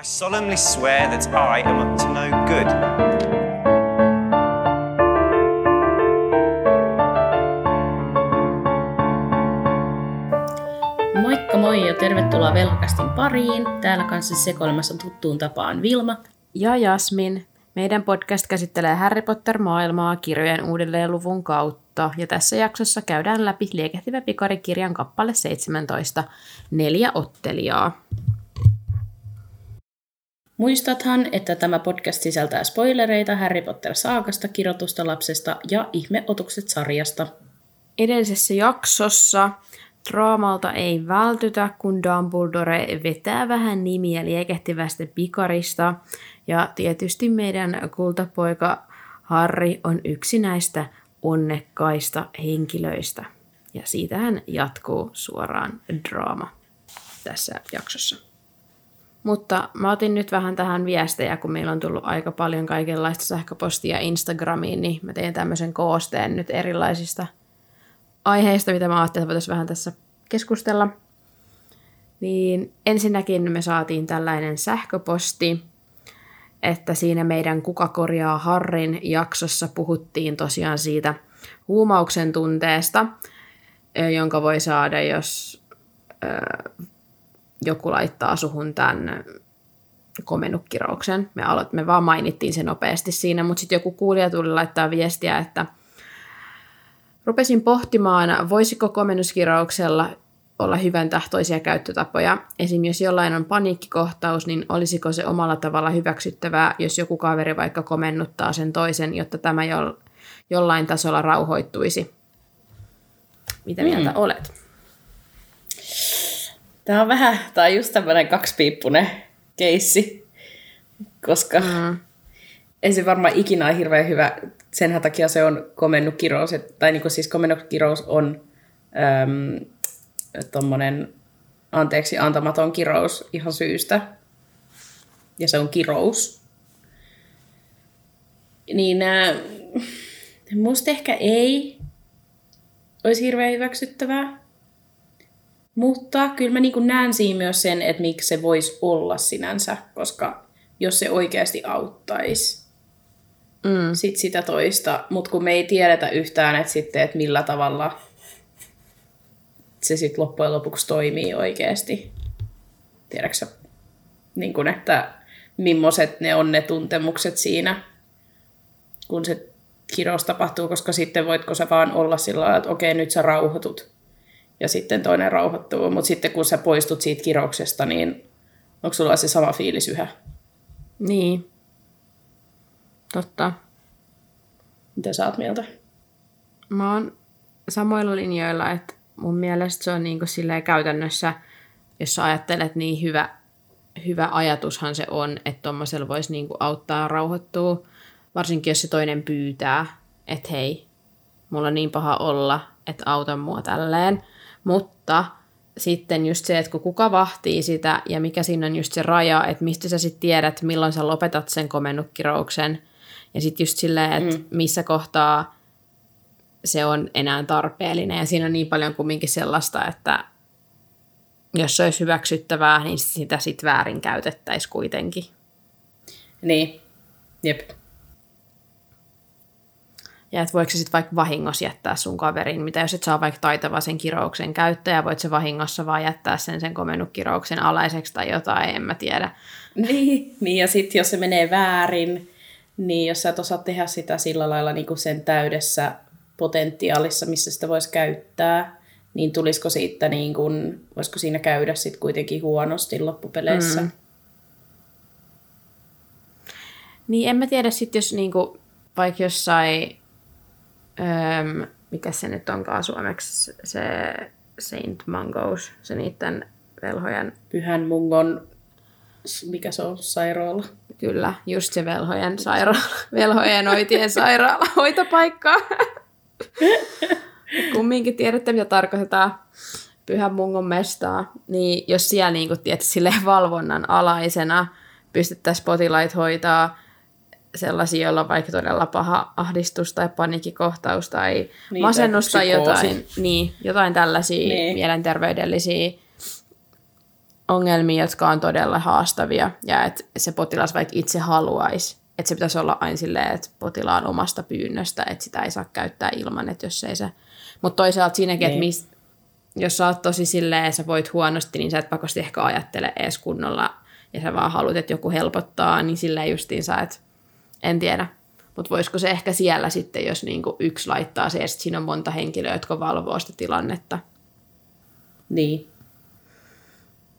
I solemnly swear that I am up to no good. Moikka moi ja tervetuloa Velhokastin pariin. Täällä kanssa sekoilemassa tuttuun tapaan Vilma. ja Jasmin. Meidän podcast käsittelee Harry Potter-maailmaa kirjojen uudelleenluvun kautta, ja tässä jaksossa käydään läpi Liekehtivä pikari-kirjan kappale 17, Neljä ottelijaa. Muistathan, että tämä podcast sisältää spoilereita Harry Potter-saakasta, kirjoitusta lapsesta ja ihmeotukset sarjasta. Edellisessä jaksossa draamalta ei vältytä, kun Dumbledore vetää vähän nimiä liekehtivästä pikarista, ja tietysti meidän kultapoika Harry on yksi näistä onnekkaista henkilöistä. Ja siitähän jatkuu suoraan draama tässä jaksossa. Mutta mä otin nyt vähän tähän viestejä, kun meillä on tullut aika paljon kaikenlaista sähköpostia Instagramiin, niin mä tein tämmöisen koosteen nyt erilaisista aiheista, mitä mä ajattelin, että voitaisiin vähän tässä keskustella. Niin ensinnäkin me saatiin tällainen sähköposti, että siinä meidän Kuka korjaa Harrin jaksossa puhuttiin tosiaan siitä huumauksen tunteesta, jonka voi saada, jos joku laittaa suhun tämän komennukkirouksen. Me, aloit, me vaan mainittiin se nopeasti siinä, mutta sitten joku kuulija tuli laittaa viestiä, että rupesin pohtimaan, voisiko komennuskirauksella olla hyvän tahtoisia käyttötapoja. Esim. jos jollain on paniikkikohtaus, niin olisiko se omalla tavalla hyväksyttävää, jos joku kaveri vaikka komennuttaa sen toisen, jotta tämä jo, jollain tasolla rauhoittuisi. Mitä mieltä mm. olet? Tämä on vähän, tämä on just tämmöinen kaksipiippunen keissi, koska mm. ei se varmaan ikinä ole hirveän hyvä. Sen takia se on komennut kirous, et- tai niin kuin siis komennut kirous on äm, tommonen anteeksi antamaton kirous ihan syystä. Ja se on kirous. Niin äh, musta ehkä ei olisi hirveän hyväksyttävää. Mutta kyllä mä niin näen siinä myös sen, että miksi se voisi olla sinänsä, koska jos se oikeasti auttaisi Mm. sit sitä toista, mutta kun me ei tiedetä yhtään, että, sitten, että millä tavalla se sitten loppujen lopuksi toimii oikeasti. Tiedätkö niin kun, että millaiset ne on ne tuntemukset siinä, kun se kirous tapahtuu, koska sitten voitko sä vaan olla sillä lailla, että okei, nyt sä rauhoitut ja sitten toinen rauhoittuu, mutta sitten kun sä poistut siitä kirouksesta, niin onko sulla se sama fiilis yhä? Niin. Totta. Mitä sä oot mieltä? Mä oon samoilla linjoilla, että mun mielestä se on niin silleen käytännössä, jos sä ajattelet niin hyvä, hyvä ajatushan se on, että tommosella voisi niin auttaa rauhoittua, varsinkin jos se toinen pyytää, että hei, mulla on niin paha olla, että auta mua tälleen. Mutta sitten just se, että kuka vahtii sitä ja mikä siinä on just se raja, että mistä sä sitten tiedät, milloin sä lopetat sen komennukkirouksen. Ja sitten just silleen, että mm. missä kohtaa se on enää tarpeellinen. Ja siinä on niin paljon kumminkin sellaista, että jos se olisi hyväksyttävää, niin sitä sitten väärin käytettäisiin kuitenkin. Niin, jep. Ja että voiko se sitten vaikka vahingossa jättää sun kaverin, mitä jos et saa vaikka taitava sen kirouksen käyttäjä, voit se vahingossa vaan jättää sen sen komennukkirouksen alaiseksi tai jotain, en mä tiedä. Niin, niin ja sitten jos se menee väärin, niin jos sä et osaa tehdä sitä sillä lailla niin kuin sen täydessä potentiaalissa, missä sitä voisi käyttää, niin tulisiko siitä, niin kuin, voisiko siinä käydä sitten kuitenkin huonosti loppupeleissä? Mm. Niin en mä tiedä sitten, jos niinku, vaikka jossain, öö, mikä se nyt onkaan suomeksi, se Saint Mangos, se niiden velhojen, Pyhän mungon, mikä se on, sairaala. kyllä, just se velhojen sairaala, velhojen oitien sairaala, hoitopaikka. Kumminkin tiedätte, mitä tarkoitetaan pyhän mungon mestaa, niin jos siellä niin kuin, tiedät, silleen valvonnan alaisena pystyttäisiin potilaita hoitaa sellaisia, joilla on vaikka todella paha ahdistus tai paniikkikohtaus tai Niin, masennus tai jotain, niin, jotain tällaisia Niin. niin. mielenterveydellisiä ongelmia, jotka on todella haastavia, ja että se potilas vaikka itse haluaisi, että se pitäisi olla aina silleen, että potilaan omasta pyynnöstä, että sitä ei saa käyttää ilman, että jos ei se... Mutta toisaalta siinäkin, niin. että mis, jos sä oot tosi silleen, sä voit huonosti, niin sä et pakosti ehkä ajattele edes kunnolla, ja sä vaan haluat, että joku helpottaa, niin silleen justiinsa, että en tiedä. Mutta voisiko se ehkä siellä sitten, jos niinku yksi laittaa se, ja siinä on monta henkilöä, jotka valvoo sitä tilannetta. Niin.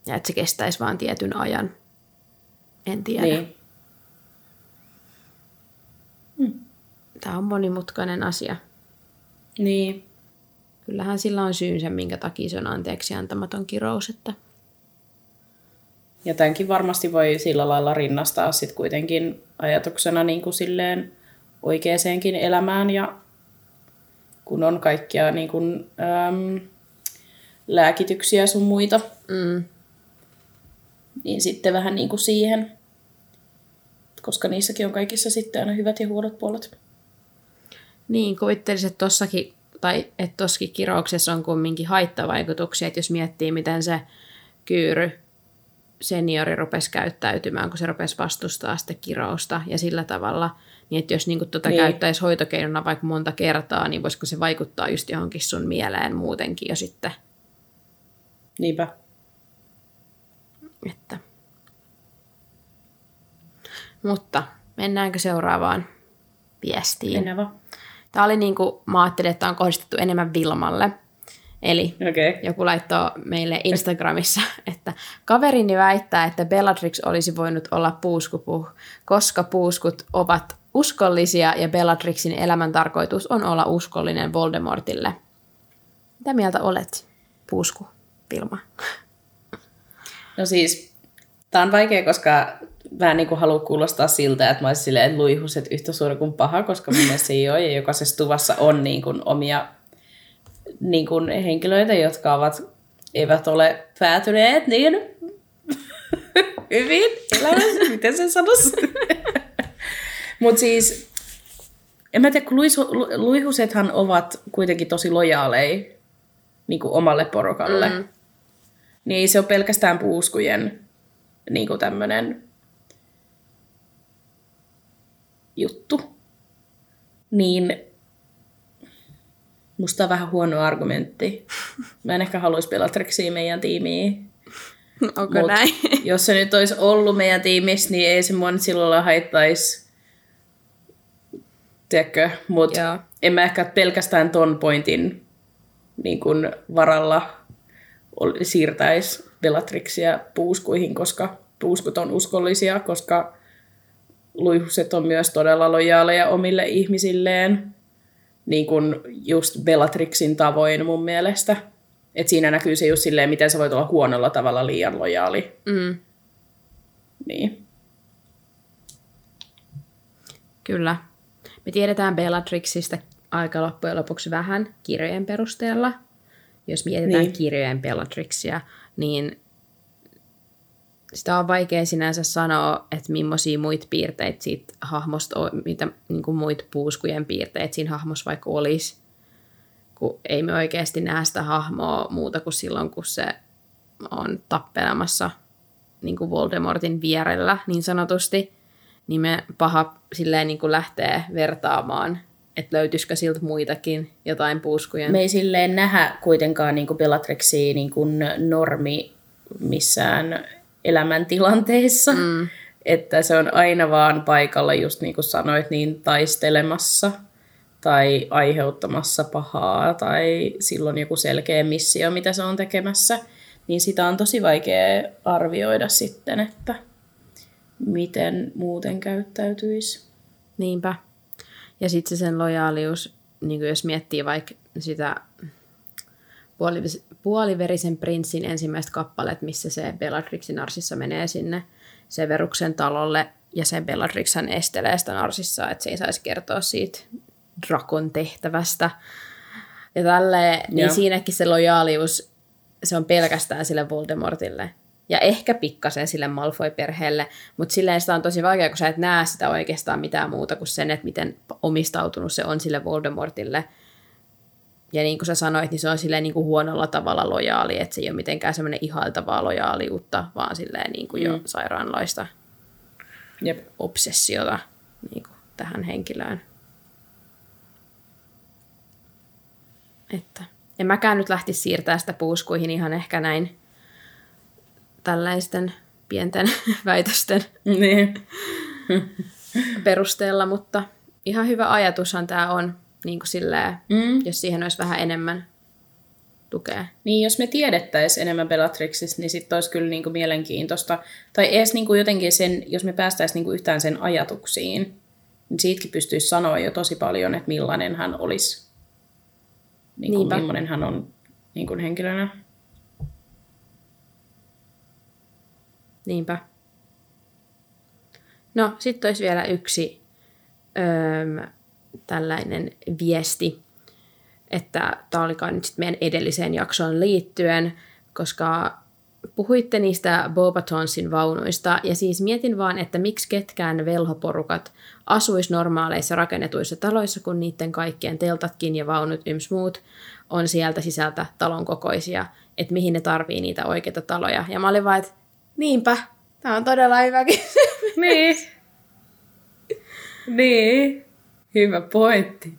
Ja että se kestäisi vaan tietyn ajan. En tiedä. Niin. Tämä on monimutkainen asia. Niin. Kyllähän sillä on syynsä, minkä takia se on anteeksi antamaton kirous. Että... Ja tämänkin varmasti voi sillä lailla rinnastaa sitten kuitenkin ajatuksena niin kuin silleen oikeeseenkin elämään ja kun on kaikkia niin kuin, äm, lääkityksiä sun muita, Mm. niin sitten vähän niin kuin siihen, koska niissäkin on kaikissa sitten aina hyvät ja huonot puolet. Niin, kuvittelisin, että tossakin, tai että tossakin kirouksessa on kumminkin haittavaikutuksia, että jos miettii, miten se kyyry seniori rupesi käyttäytymään, kun se rupesi vastustaa sitä kirousta ja sillä tavalla, niin että jos niin tuota Niin. käyttäisi hoitokeinona vaikka monta kertaa, niin voisiko se vaikuttaa just johonkin sun mieleen muutenkin jo sitten, Niinpä. että... Mutta mennäänkö seuraavaan viestiin? Mennään vaan. Tämä oli niin kuin, mä ajattelin, että tämä on kohdistettu enemmän Vilmalle. Eli. Okay. joku laittoi meille Instagramissa, että kaverini väittää, että Bellatrix olisi voinut olla puuskupuh, koska puuskut ovat uskollisia ja Bellatrixin elämän tarkoitus on olla uskollinen Voldemortille. Mitä mieltä olet, puusku, Vilma? No siis, tää on vaikea, koska mä en niin halua kuulostaa siltä, että mä olisin silleen, luihuset yhtä suuri kuin paha, koska mun mielestä se ei ole. Ja jokaisessa tuvassa on niin kuin omia niin kuin henkilöitä, jotka ovat, eivät ole päätyneet niin hyvin elämässä, miten sen sanoisi. Mutta siis, en mä tiedä, kun luisu, lu- luihusethan ovat kuitenkin tosi lojaaleja niin kuin omalle porukalle. Mm. Niin ei se ole pelkästään puuskujen niin kuin tämmöinen juttu. Niin musta on vähän huono argumentti. Mä en ehkä haluaisi Bellatrixia meidän tiimiin. Onko Mut näin? jos se nyt olisi ollut meidän tiimissä, niin ei se mua nyt lailla haittaisi. Tiedätkö? Mutta en mä ehkä pelkästään ton pointin niin kun varalla siirtäisi Bellatrixia puuskuihin, koska puuskut on uskollisia, koska luihuset on myös todella lojaaleja omille ihmisilleen, niin kuin just Bellatrixin tavoin mun mielestä. Et siinä näkyy se just silleen, miten sä voit olla huonolla tavalla liian lojaali. Mm, Niin. kyllä. Me tiedetään Bellatrixista aika loppujen lopuksi vähän kirjojen perusteella. Jos mietitään Niin. kirjojen Bellatrixia, niin sitä on vaikea sinänsä sanoa, että millaisia muita piirteitä siitä hahmosta on, mitä niin kuin muita puuskujen piirteitä siinä hahmossa vaikka olisi. Kun ei me oikeasti näe sitä hahmoa muuta kuin silloin, kun se on tappelemassa niin kuin Voldemortin vierellä niin sanotusti, niin me paha silleen niin kuin lähtee vertaamaan, että löytyisikö siltä muitakin jotain puuskujen. Me ei silleen nähdä kuitenkaan niin Bellatrixia niin normi missään elämäntilanteissa. Mm. Että se on aina vaan paikalla, just niin kuin sanoit, niin taistelemassa tai aiheuttamassa pahaa tai silloin joku selkeä missio, mitä se on tekemässä. Niin sitä on tosi vaikea arvioida sitten, että miten muuten käyttäytyisi. Niinpä. Ja sitten se sen lojaalius, niin jos miettii vaikka sitä puolivis- puoliverisen prinssin ensimmäistä kappalet, missä se Bellatrixin Narsissa menee sinne Severuksen talolle, ja se Bellatrixhan estelee sitä Narsissa, että se ei saisi kertoa siitä Drakon tehtävästä. Ja tälleen, niin Joo. siinäkin se lojaalius, se on pelkästään sille Voldemortille. Ja ehkä pikkasen sille Malfoy-perheelle, mutta silleen sitä on tosi vaikea, kun sä et näe sitä oikeastaan mitään muuta kuin sen, että miten omistautunut se on sille Voldemortille. Ja niin kuin sä sanoit, niin se on silleen niin kuin huonolla tavalla lojaali, että se ei ole mitenkään semmoinen ihailtavaa lojaaliutta, vaan silleen niin kuin jo Mm. sairaanlaista Jep. obsessiota niin kuin tähän henkilöön. Että en mäkään nyt lähtisi siirtää sitä puuskuihin ihan ehkä näin tällaisten pienten väitösten Niin. perusteella, mutta ihan hyvä ajatushan tämä on, niin kuin silleen, Mm. jos siihen olisi vähän enemmän tukea. Niin, jos me tiedettäisiin enemmän Bellatrixista, niin sitten olisi kyllä niinku mielenkiintoista. Tai edes niinku jotenkin sen, jos me päästäisiin niinku yhtään sen ajatuksiin, niin siitäkin pystyisi sanoa jo tosi paljon, että millainen hän olisi. Niinku, Niinpä. millainen hän on niinku henkilönä. Niinpä. No, sitten olisi vielä yksi öö, tällainen viesti, että tämä oli kai nyt sit meidän edelliseen jaksoon liittyen, koska puhuitte niistä Bobatonsin vaunuista, ja siis mietin vaan, että miksi ketkään velhoporukat asuis normaaleissa rakennetuissa taloissa, kun niiden kaikkien teltatkin ja vaunut yms muut on sieltä sisältä talon kokoisia, että mihin ne tarvii niitä oikeita taloja. Ja mä olin vaan, että niinpä, tämä on todella hyvä kysymys. Niin. niin. Hyvä pointti.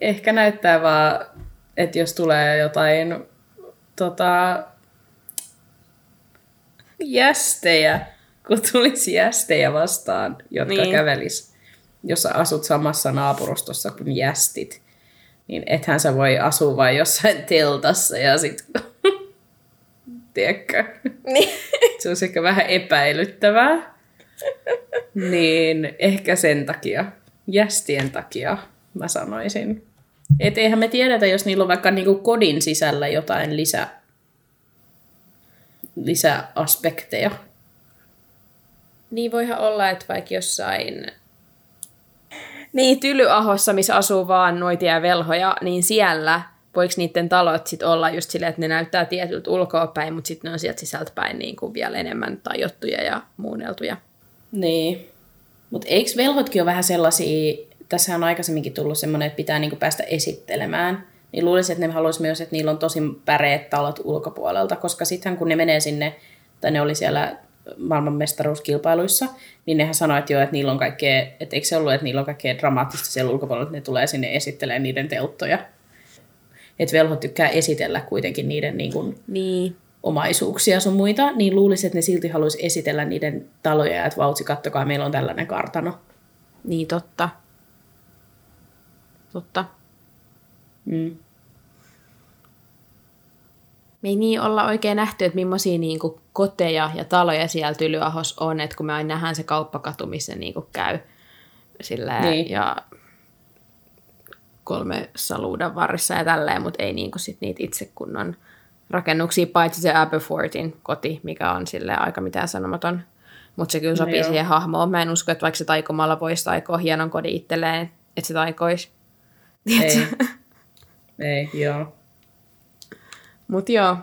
Ehkä näyttää vaan, että jos tulee jotain tota, jästejä, kun tulisi jästejä vastaan, jotka Niin. kävelis, jos sä asut samassa naapurustossa kuin jästit, niin ethän sä voi asua vain jossain teltassa ja sit, tiedätkö, Niin. se on ehkä vähän epäilyttävää. niin ehkä sen takia, jästien takia mä sanoisin. Et eihän me tiedetä, jos niillä on vaikka niinku kodin sisällä jotain lisä, lisäaspekteja. Niin voihan olla, että vaikka jossain niin, Tylyahossa, missä asuu vaan noitia ja velhoja, niin siellä voiko niiden talot sit olla just silleen, että ne näyttää tietyltä ulkoa päin, mutta sitten ne on sieltä sisältä päin niin kuin vielä enemmän tajottuja ja muunneltuja. Niin. Mutta eikö velhotkin ole vähän sellaisia, tässä on aikaisemminkin tullut semmoinen, että pitää niinku päästä esittelemään. Niin luulisin, että ne haluaisi myös, että niillä on tosi päreät talot ulkopuolelta, koska sitten kun ne menee sinne, tai ne oli siellä maailmanmestaruuskilpailuissa, niin nehän että joo, että niillä on kaikkea, että eikö se ollut, että niillä on kaikkea dramaattista siellä ulkopuolella, että ne tulee sinne esittelemään niiden telttoja. Että velhot tykkää esitellä kuitenkin niiden niin kuin, Niin, omaisuuksia sun muita, niin luulisin, että ne silti haluaisi esitellä niiden taloja, ja että vautsi, kattokaa, meillä on tällainen kartano. niin totta. Totta. Mm. Me ei niin olla oikein nähty, että millaisia niin kuin, koteja ja taloja siellä Tylyahos on, että kun me aina nähdään se kauppakatu, missä niin kuin, käy sillä Niin. ja kolme saluudan varrissa ja tälleen, mutta ei niin kuin, sit niitä itse kunnon rakennuksia, paitsi se Aberfortin koti, mikä on sille aika mitään sanomaton. Mutta se kyllä sopii joo. siihen hahmoon. Mä en usko, että vaikka se taikomalla voisi taikoa hienon kodin itselleen, että se taikoisi. Ei. Ei, joo. Mutta joo,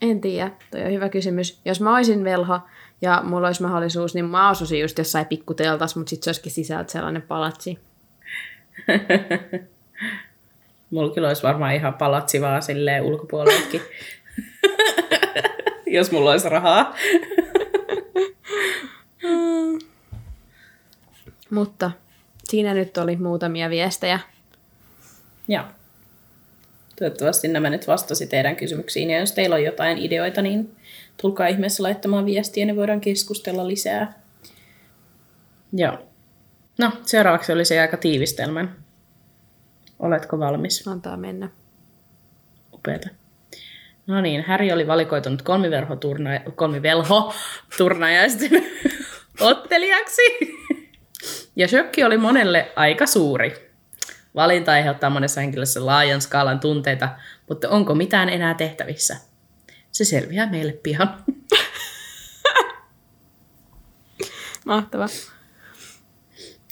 en tiedä. Toi on hyvä kysymys. Jos mä olisin velho ja mulla olisi mahdollisuus, niin mä asuisin just jossain pikkuteltas, mutta sitten se olisikin sisältä sellainen palatsi. Mulla kyllä olisi varmaan ihan palatsi vaan silleen ulkopuoleltakin. Jos mulla olisi rahaa. Mutta siinä nyt oli muutamia viestejä. Joo. Toivottavasti nämä nyt vastasi teidän kysymyksiin. Ja jos teillä on jotain ideoita, niin tulkaa ihmeessä laittamaan viestiä, niin voidaan keskustella lisää. Joo. No, seuraavaksi oli se aika tiivistelmän. Oletko valmis? Antaa mennä. Upeata. No niin, Häri oli valikoitunut kolmivelho-turna- kolmivelho-turnajaisten ottelijaksi. Ja shokki oli monelle aika suuri. Valinta aiheuttaa monessa henkilössä laajan skaalan tunteita, mutta onko mitään enää tehtävissä? Se selviää meille pian. Mahtava.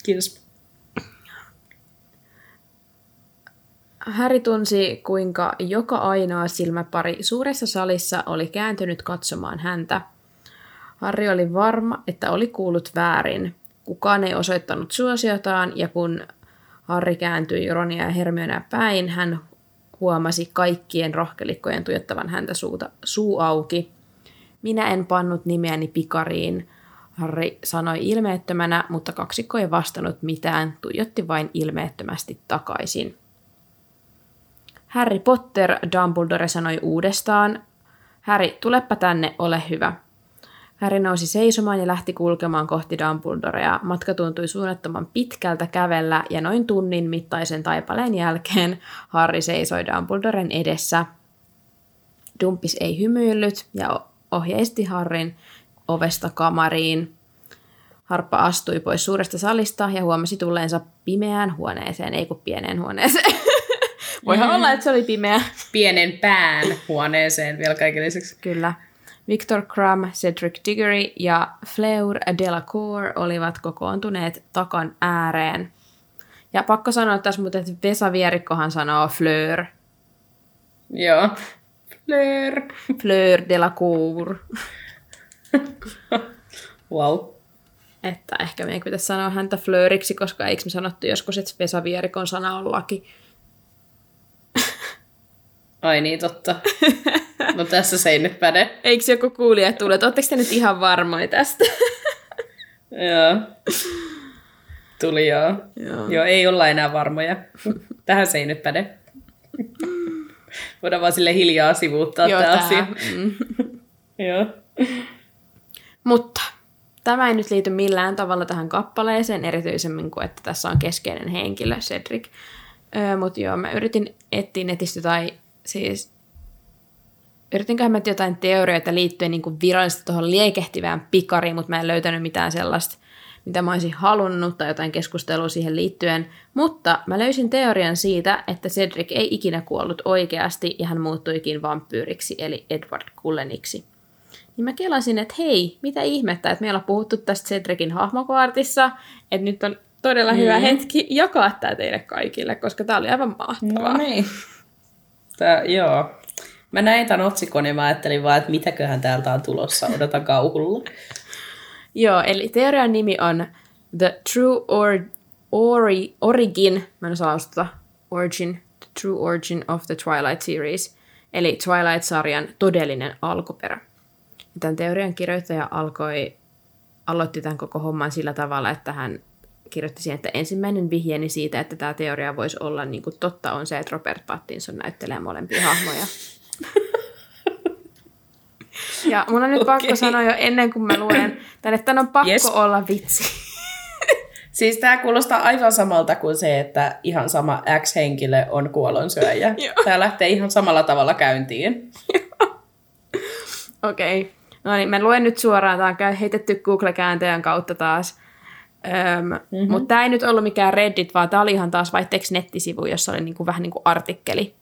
Kiitos. Häri tunsi, kuinka joka ainoa silmäpari suuressa salissa oli kääntynyt katsomaan häntä. Harri oli varma, että oli kuullut väärin. Kukaan ei osoittanut suosiotaan, ja kun Harry kääntyi Ronia ja Hermione päin. Hän huomasi kaikkien rohkelikkojen tuijottavan häntä suuta, suu auki. Minä en pannut nimeäni pikariin, Harry sanoi ilmeettömänä, mutta kaksikko ei vastannut mitään, tuijotti vain ilmeettömästi takaisin. Harry Potter, Dumbledore sanoi uudestaan. Harry, tulepa tänne, ole hyvä. Harry nousi seisomaan ja lähti kulkemaan kohti Dumbledorea. Matka tuntui suunnattoman pitkältä kävellä ja noin tunnin mittaisen taipaleen jälkeen Harry seisoi Dumbledoren edessä. Dumpis ei hymyillyt ja ohjeisti Harrin ovesta kamariin. Harppa astui pois suuresta salista ja huomasi tulleensa pimeään huoneeseen, ei kun pieneen huoneeseen. Voihan mm. olla, että se oli pimeä. Pienen pään huoneeseen vielä kaiken lisäksi. Kyllä. Victor Crumb, Cedric Diggory ja Fleur Delacour olivat kokoontuneet takan ääreen. Ja pakko sanoa tässä mutta että Vesa Vierikkohan sanoo Fleur. Joo. Fleur. Fleur Delacour. wow. Että ehkä meidän pitäisi sanoa häntä Fleuriksi, koska eikö me sanottu joskus, että Vesa Vierikon sana on laki. Ai niin, totta. No tässä se ei nyt päde. Eikö joku kuulija tule, että ootteko te nyt ihan varmoja tästä? joo. Tuli joo. joo. Joo, ei olla enää varmoja. Tähän se ei nyt päde. Voidaan vaan sille hiljaa sivuuttaa joo, tämä asia. Mm. joo. Mutta tämä ei nyt liity millään tavalla tähän kappaleeseen, erityisemmin kuin että tässä on keskeinen henkilö, Cedric. Öö, Mutta joo, mä yritin etsiä netistä tai siis yritinköhän mä jotain teorioita liittyen niin virallisesti tuohon liekehtivään pikariin, mutta mä en löytänyt mitään sellaista, mitä mä olisin halunnut tai jotain keskustelua siihen liittyen. Mutta mä löysin teorian siitä, että Cedric ei ikinä kuollut oikeasti ja hän muuttuikin vampyyriksi eli Edward Culleniksi. Niin mä kelasin, että hei, mitä ihmettä, että me ollaan puhuttu tästä Cedricin hahmokaartissa, että nyt on todella mm. hyvä hetki jakaa tämä teille kaikille, koska tämä oli aivan mahtavaa. No niin. Tää, joo. Mä näin tämän otsikon ja mä ajattelin vaan, että mitäköhän täältä on tulossa. Odotan kauhulla. joo, eli teorian nimi on The True or, ori, Origin, mä en osaa lausuttaa, Origin, The True Origin of the Twilight Series, eli Twilight-sarjan todellinen alkuperä. Tämän teorian kirjoittaja alkoi, aloitti tämän koko homman sillä tavalla, että hän kirjoitti siihen, että ensimmäinen vihjeeni siitä, että tämä teoria voisi olla niin kuin totta, on se, että Robert Pattinson näyttelee molempia hahmoja. ja mun on nyt okay. pakko sanoa jo ennen kuin mä luen, että tämän on pakko yes. olla vitsi. Siis tämä kuulostaa aivan samalta kuin se, että ihan sama X-henkilö on kuolonsyöjä. tämä lähtee ihan samalla tavalla käyntiin. Okei. Okay. No niin, mä luen nyt suoraan. Tämä on heitetty Google-kääntäjän kautta taas. Öm, mm-hmm. Mutta tämä ei nyt ollut mikään Reddit, vaan tämä oli ihan taas vaihteeksi nettisivu, jossa oli niinku vähän niin kuin artikkeli.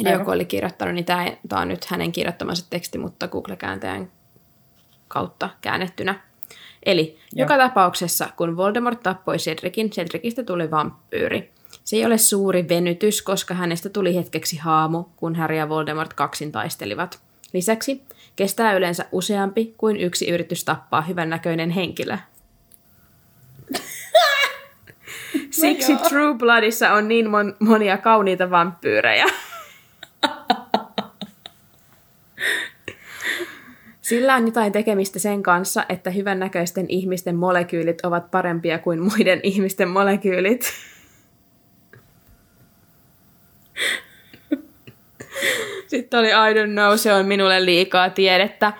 Eli joku oli kirjoittanut, niin tämä, tämä on nyt hänen kirjoittamansa teksti, mutta Google-kääntäjän kautta käännettynä. Eli Joo. joka tapauksessa, kun Voldemort tappoi Cedricin, Cedricistä tuli vampyyri. Se ei ole suuri venytys, koska hänestä tuli hetkeksi haamu, kun Harry ja Voldemort kaksin taistelivat. Lisäksi kestää yleensä useampi kuin yksi yritys tappaa hyvännäköinen henkilö. Siksi no True Bloodissa on niin mon- monia kauniita vampyyrejä. Sillä on jotain tekemistä sen kanssa, että hyvännäköisten ihmisten molekyylit ovat parempia kuin muiden ihmisten molekyylit. Sitten oli I don't know, se on minulle liikaa tiedettä.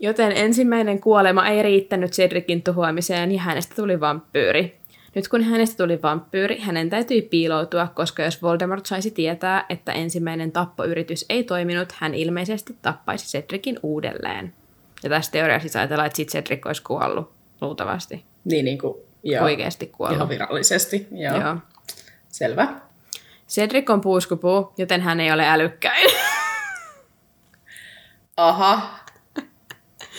Joten ensimmäinen kuolema ei riittänyt Cedricin tuhoamiseen ja hänestä tuli vampyyri. Nyt kun hänestä tuli vampyyri, hänen täytyi piiloutua, koska jos Voldemort saisi tietää, että ensimmäinen tappoyritys ei toiminut, hän ilmeisesti tappaisi Cedricin uudelleen. Ja tässä teoriassa siis ajatellaan, että sitten Cedric olisi kuollut, luultavasti. Niin, niin kuin, joo. Oikeasti kuollut. Ihan virallisesti, joo. joo. Selvä. Cedric on puuskupuu, joten hän ei ole älykkäin. Aha.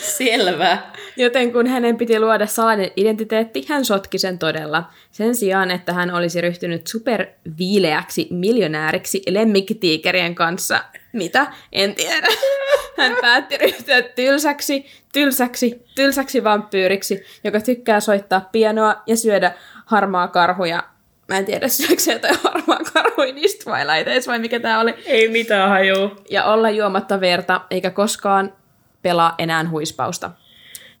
Selvä. Joten kun hänen piti luoda salainen identiteetti, hän sotki sen todella. Sen sijaan, että hän olisi ryhtynyt superviileäksi miljonääriksi lemmikkitiikerien kanssa. Mitä? En tiedä. Hän päätti ryhtyä tylsäksi, tylsäksi, tylsäksi vampyyriksi, joka tykkää soittaa pianoa ja syödä harmaa karhuja Mä en tiedä, syökö se jotain harmaa karhui niistä Twilighteissa vai mikä tää oli. Ei mitään hajuu. Ja olla juomatta verta, eikä koskaan pelaa enää huispausta.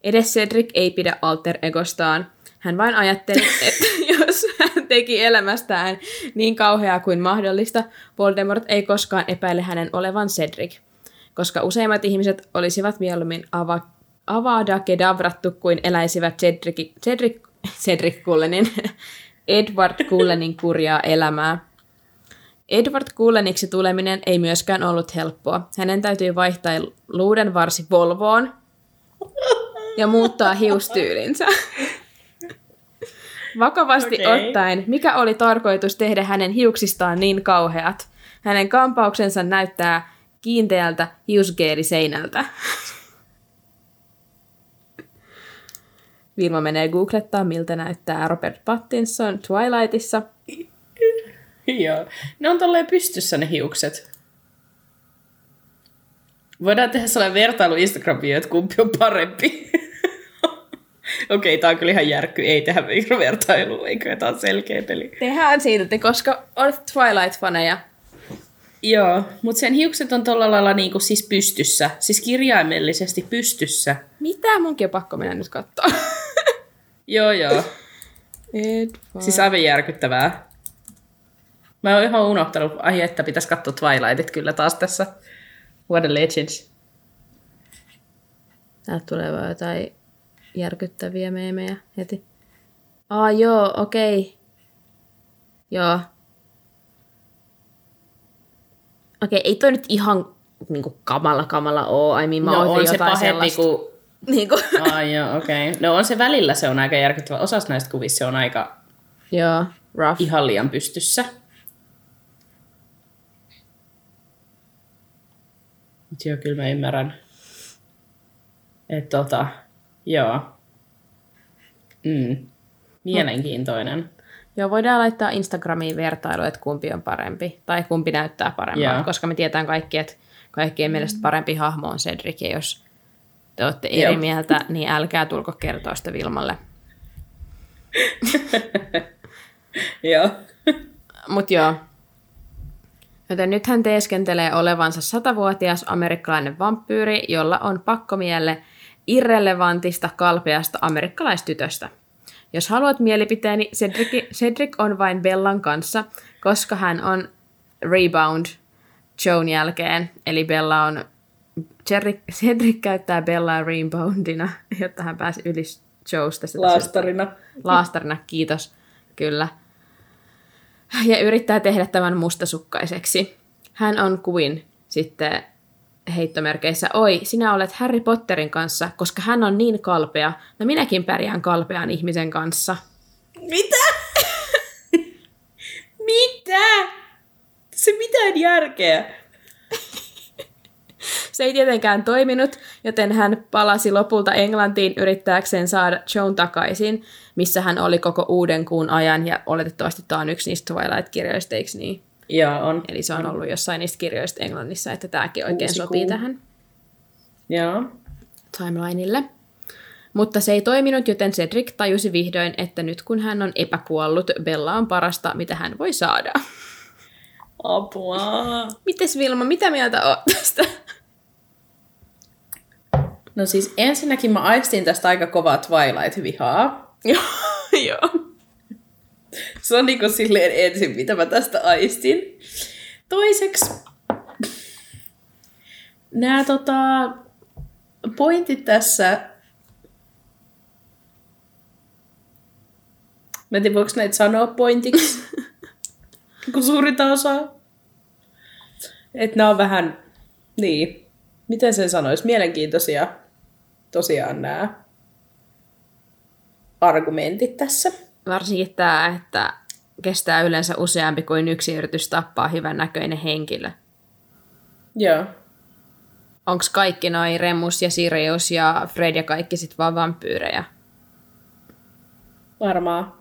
Edes Cedric ei pidä alter egostaan. Hän vain ajatteli, että jos hän teki elämästään niin kauheaa kuin mahdollista, Voldemort ei koskaan epäile hänen olevan Cedric. Koska useimmat ihmiset olisivat mieluummin ava, avada kedavrattu kuin eläisivät Cedric, Cedric, Cedric Cullenin, Edward Cullenin kurjaa elämää. Edward Culleniksi tuleminen ei myöskään ollut helppoa. Hänen täytyy vaihtaa luuden varsi Volvoon ja muuttaa hiustyylinsä. Vakavasti okay. ottaen, mikä oli tarkoitus tehdä hänen hiuksistaan niin kauheat? Hänen kampauksensa näyttää kiinteältä hiusgeeliseinältä. Vilma menee googlettaa, miltä näyttää Robert Pattinson Twilightissa. Joo. Ne on tolleen pystyssä ne hiukset. Voidaan tehdä sellainen vertailu Instagramiin, että kumpi on parempi. Okei, tää on kyllä ihan järkky. Ei tehdä vertailua, eikö tää on selkeä peli. Tehdään siitä, koska olet Twilight-faneja. Joo, mutta sen hiukset on tolla lailla niinku siis pystyssä. Siis kirjaimellisesti pystyssä. Mitä? Munkin on pakko mennä nyt katsoa. Joo, joo. Edward. Siis aivan järkyttävää. Mä oon ihan unohtanut, ai että pitäisi katsoa Twilightit kyllä taas tässä. What a Legends. Täältä tulee vaan jotain järkyttäviä meemejä heti. Aa, joo, okei. Joo. Okei, ei toi nyt ihan niinku kamala kamala oo. I mean, mä No on se pahempi sellaista. kuin... Niinku. Ai joo, okei. Okay. No on se välillä se on aika järkyttävä. Osas näistä kuvista se on aika joo, rough. ihan liian pystyssä. Mut joo, kyllä mä ymmärrän. Että tota, joo. Mm. Mielenkiintoinen. Joo, voidaan laittaa Instagramiin vertailu, että kumpi on parempi, tai kumpi näyttää paremmalta, Joo. koska me tietään kaikki, että kaikkien mielestä parempi hahmo on Cedric, ja jos te olette eri Joo. mieltä, niin älkää tulko kertoa sitä Vilmalle. Joo. Mut joo. Joten nyt hän teeskentelee olevansa satavuotias amerikkalainen vampyyri, jolla on pakkomielle irrelevantista kalpeasta amerikkalaistytöstä. Jos haluat mielipiteeni, Cedric, Cedric on vain Bellan kanssa, koska hän on rebound Joan jälkeen. Eli Bella on... Cedric, Cedric käyttää Bellaa reboundina, jotta hän pääsi yli Joesta. Laastarina. Laastarina, kiitos. Kyllä. Ja yrittää tehdä tämän mustasukkaiseksi. Hän on kuin sitten heittomerkeissä, oi, sinä olet Harry Potterin kanssa, koska hän on niin kalpea. No minäkin pärjään kalpean ihmisen kanssa. Mitä? Mitä? Se mitään järkeä. Se ei tietenkään toiminut, joten hän palasi lopulta Englantiin yrittääkseen saada Joan takaisin, missä hän oli koko uuden kuun ajan, ja oletettavasti tämä on yksi niistä Twilight-kirjoista, eikö niin? Joo, on. Eli se on ollut jossain niistä kirjoista Englannissa, että tämäkin oikein Uusi sopii kuu. tähän Joo. timelineille. Mutta se ei toiminut, joten Cedric tajusi vihdoin, että nyt kun hän on epäkuollut, Bella on parasta, mitä hän voi saada. Apua. Mites Vilma, mitä mieltä oot tästä? No siis ensinnäkin mä aistin tästä aika kovaa Twilight-vihaa. Joo, joo. Se on niinku silleen ensin, mitä mä tästä aistin. Toiseksi, nämä tota, pointit tässä, mä en tiedä, voiko näitä sanoa pointiksi, kun suurinta osaa. Että nämä on vähän, niin, miten sen sanoisi, mielenkiintoisia tosiaan nämä argumentit tässä. Varsinkin tämä, että kestää yleensä useampi kuin yksi yritys tappaa hyvän näköinen henkilö. Joo. Onko kaikki noi Remus ja Sirius ja Fred ja kaikki sit vaan vampyyrejä? Varmaan.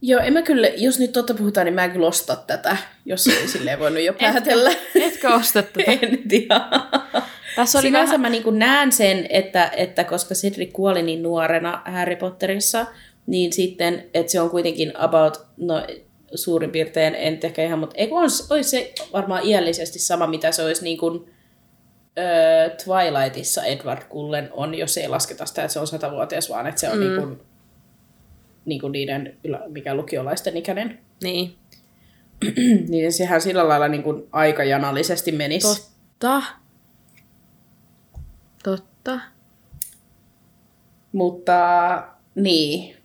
Joo, en mä kyllä, jos nyt totta puhutaan, niin mä en kyllä osta tätä, jos ei silleen voinut jo päätellä. Etkö osta tätä? en tiedä. Tässä oli Sinänsä vähän... mä niin näen sen, että, että koska Cedric kuoli niin nuorena Harry Potterissa, niin sitten, että se on kuitenkin about, no suurin piirtein, en nyt ehkä ihan, mutta eikö olisi, olisi se varmaan iällisesti sama, mitä se olisi niin kuin, öö, Twilightissa Edward Cullen on, jos ei lasketa sitä, että se on satavuotias, vaan että se on mm. niin kuin, niin kuin niiden, mikä lukiolaisten ikäinen. Niin. Niin sehän sillä lailla niin kuin aikajanallisesti menisi. Totta. Totta. Mutta niin,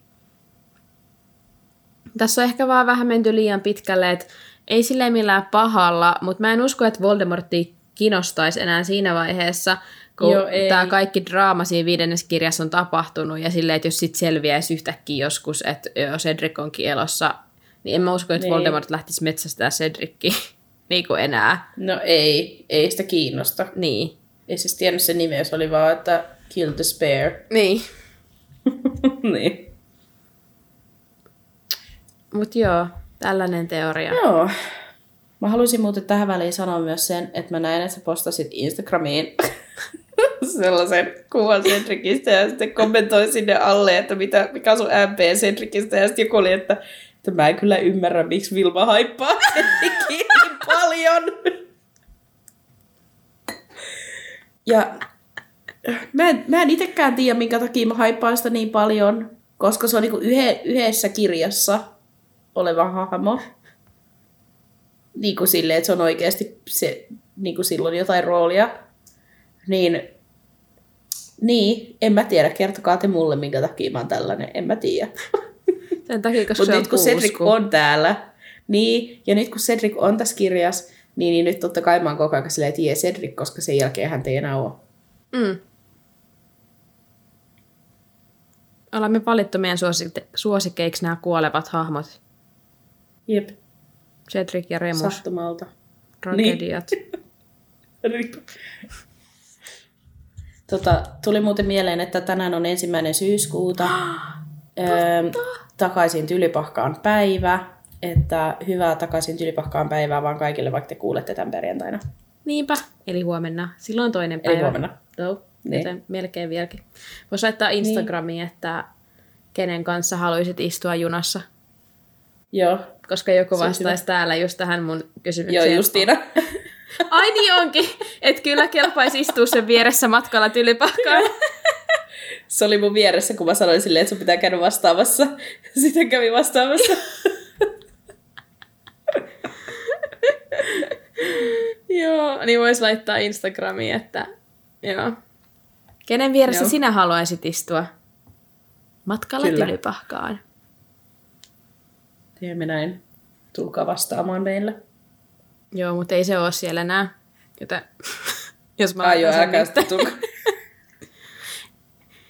Tässä on ehkä vaan vähän menty liian pitkälle, että ei silleen millään pahalla, mutta mä en usko, että Voldemortti kiinnostaisi enää siinä vaiheessa, kun Joo, tämä kaikki draama siinä viidennes kirjassa on tapahtunut, ja silleen, että jos sitten selviäisi yhtäkkiä joskus, että Cedric onkin elossa, niin en mä usko, että Niin. Voldemort lähtisi metsästää Cedrickiä niin kuin enää. no ei, ei sitä kiinnosta. Niin. Ei siis tiennyt se nimi, se oli vaan, että Kill the Spare. Niin. niin. Mutta joo, tällainen teoria. Joo. Mä haluaisin muuten tähän väliin sanoa myös sen, että mä näin, että sä postasit Instagramiin sellaisen kuvan Cedricistä ja sitten kommentoi sinne alle, että mitä, mikä on sun MP Cedricistä ja sitten joku oli, että, että mä en kyllä ymmärrä, miksi Vilma haippaa niin paljon. Ja mä en, mä en itekään tiedä, minkä takia mä haippaan sitä niin paljon, koska se on niinku yhe, yhdessä kirjassa oleva hahmo. Niin kuin silleen, että se on oikeasti se, niin kuin silloin jotain roolia. Niin, niin, en mä tiedä. Kertokaa te mulle, minkä takia mä oon tällainen. En mä tiedä. Sen takia, koska Mutta se on nyt kun Cedric on täällä, niin, ja nyt kun Cedric on tässä kirjassa, niin, niin nyt totta kai mä oon koko ajan silleen, että jee Cedric, koska sen jälkeen hän ei enää ole. Mm. Olemme valittu meidän suosik- suosikeiksi nämä kuolevat hahmot. Jep, Cedric ja Remus. sattumalta. Tragediat. Rip. Tota, tuli muuten mieleen, että tänään on ensimmäinen syyskuuta. öö, takaisin Tylypahkaan päivä. Että hyvää takaisin Tylypahkaan päivää vaan kaikille, vaikka te kuulette tämän perjantaina. Niinpä. Eli huomenna. Silloin toinen Eli päivä. huomenna. Joo, Niin. joten melkein vieläkin. Voisi laittaa Instagramiin, että kenen kanssa haluaisit istua junassa. Joo, Koska joku vastaisi täällä just tähän mun joo kysymykseen. Justiina. Ai niin onkin! Että kyllä kelpaisi istua sen vieressä matkalla tylypahkaan. Se oli mun vieressä, kun mä sanoin silleen, että sun pitää käydä vastaamassa. Sitten kävi vastaamassa. Joo, niin vois laittaa Instagramiin, että joo. Kenen vieressä Joo. sinä haluaisit istua? Matkalla Kyllä. tylypahkaan. Teemme näin. Tulkaa vastaamaan meille. Joo, mutta ei se ole siellä enää. Joten jos mä Ai joo, älkää.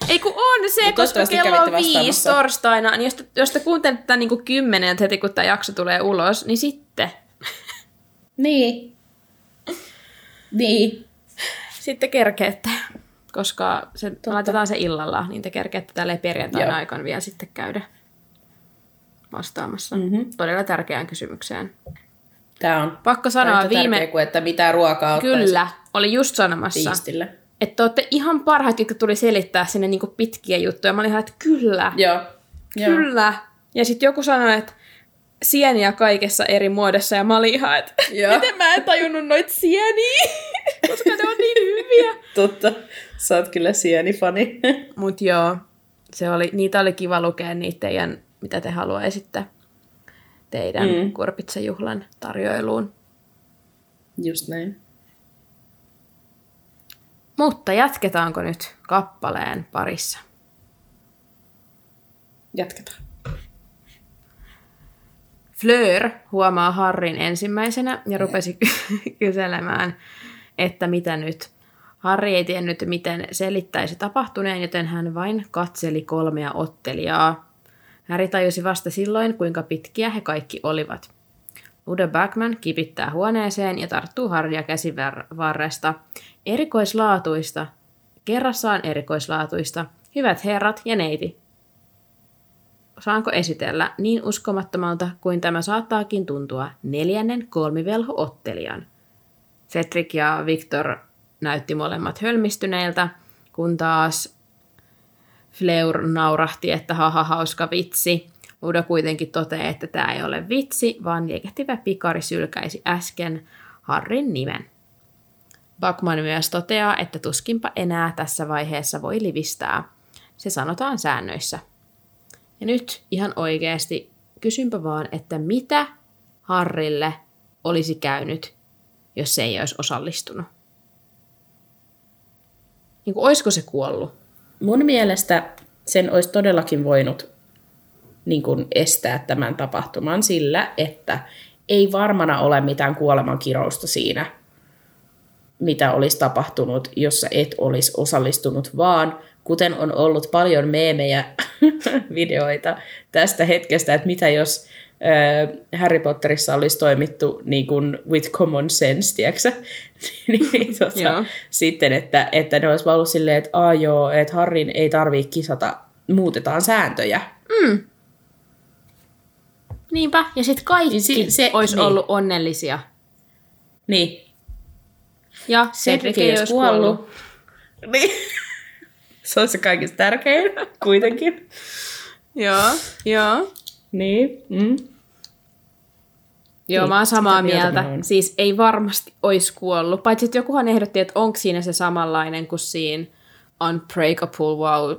Ei kun on se, Mut koska kello on viisi torstaina, niin jos te, jos te kuuntelette tämän niin kymmenen heti kun tämä jakso tulee ulos, niin sitten. Niin. Niin. Sitten kerkeette. Koska se, Totta. laitetaan se illalla, niin te kerkeette tälleen perjantaina Joo. aikana vielä sitten käydä vastaamassa. Mhm. Todella tärkeään kysymykseen. Tää on Pakko sanoa viime... tärkeä kuin, että mitä ruokaa Kyllä, oli just sanomassa, tiistille. että te olette ihan parhaat, jotka tuli selittää sinne niinku pitkiä juttuja. Mä olin ihan, että kyllä, Joo. Joo. kyllä. Ja sitten joku sanoi, että sieniä kaikessa eri muodossa, ja mä olin ihan, että miten mä en tajunnut noit sieniä, koska ne on niin hyviä. Totta. Sä oot kyllä sienifani. Mut joo, se oli, niitä oli kiva lukea niitä teidän, mitä te haluaisitte teidän mm. Mm. Kurpitsajuhlan tarjoiluun. Just näin. Mutta jatketaanko nyt kappaleen parissa? Jatketaan. Fleur huomaa Harrin ensimmäisenä ja rupesi kyselemään, että mitä nyt. Harri ei tiennyt, miten selittäisi tapahtuneen, joten hän vain katseli kolmea ottelijaa. Harry tajusi vasta silloin, kuinka pitkiä he kaikki olivat. Udo Backman kipittää huoneeseen ja tarttuu Harria käsivarresta. Erikoislaatuista. Kerrassaan erikoislaatuista. Hyvät herrat ja neiti, saanko esitellä niin uskomattomalta kuin tämä saattaakin tuntua neljännen kolmivelho-ottelijan. Cedric ja Victor näytti molemmat hölmistyneiltä, kun taas Fleur naurahti, että haha hauska vitsi. Udo kuitenkin toteaa, että tämä ei ole vitsi, vaan liekehtivä pikari sylkäisi äsken Harrin nimen. Bakman myös toteaa, että tuskinpa enää tässä vaiheessa voi livistää. Se sanotaan säännöissä. Ja nyt ihan oikeasti kysynpä vaan, että mitä Harrille olisi käynyt, jos se ei olisi osallistunut? Niin kuin, olisiko se kuollut? Mun mielestä sen olisi todellakin voinut niin kuin estää tämän tapahtuman sillä, että ei varmana ole mitään kuolemankirousta siinä, mitä olisi tapahtunut, jos sä et olisi osallistunut, vaan kuten on ollut paljon meemejä, videoita tästä hetkestä, että mitä jos äh, Harry Potterissa olisi toimittu niin kuin with common sense, tiedätkö niin, tota, sitten, että, että ne olisi ollut silleen, että Aa, joo, että Harrin ei tarvitse kisata, muutetaan sääntöjä. Mm. Niinpä, ja sitten kaikki niin se, se, olisi niin. ollut onnellisia. Niin. Ja Cedric ei olisi kuollut. kuollut. Niin. Se on se kaikista tärkein, kuitenkin. joo, joo. Niin. Mm. Joo, niin, mä oon samaa mieltä. Siis ei varmasti olisi kuollut. Paitsi että jokuhan ehdotti, että onko siinä se samanlainen kuin siinä Unbreakable Wow,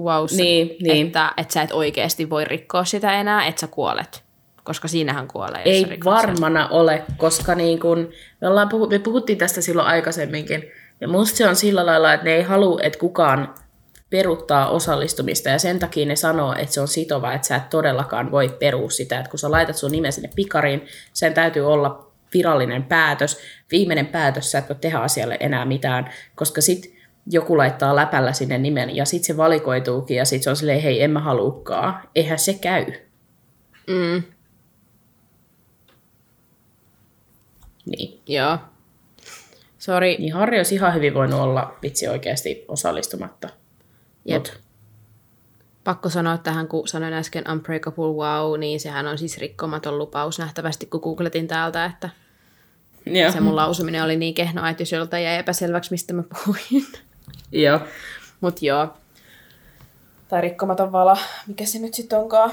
wow niin, niin. Että, että sä et oikeasti voi rikkoa sitä enää, että sä kuolet. Koska siinähän kuolee. Ei varmana sen. ole, koska niin kun, me, ollaan puhu, me puhuttiin tästä silloin aikaisemminkin. Ja musta se on sillä lailla, että ne ei halua, että kukaan peruttaa osallistumista ja sen takia ne sanoo, että se on sitova, että sä et todellakaan voi perua sitä, että kun sä laitat sun nimen sinne pikariin, sen täytyy olla virallinen päätös, viimeinen päätös, sä et voi tehdä asialle enää mitään, koska sit joku laittaa läpällä sinne nimen ja sit se valikoituukin ja sit se on silleen, hei en mä halukkaa, eihän se käy. Mm. Niin. Joo. Sori. Niin Harri olisi ihan hyvin voinut olla vitsi oikeasti osallistumatta. Jep. Mut. Pakko sanoa tähän, kun sanoin äsken Unbreakable Wow, niin sehän on siis rikkomaton lupaus nähtävästi, kun googletin täältä, että Joo. se mun lausuminen oli niin kehno, että jos joltain jäi epäselväksi, mistä mä puhuin. Joo. Mut joo. Tai rikkomaton vala, mikä se nyt sitten onkaan.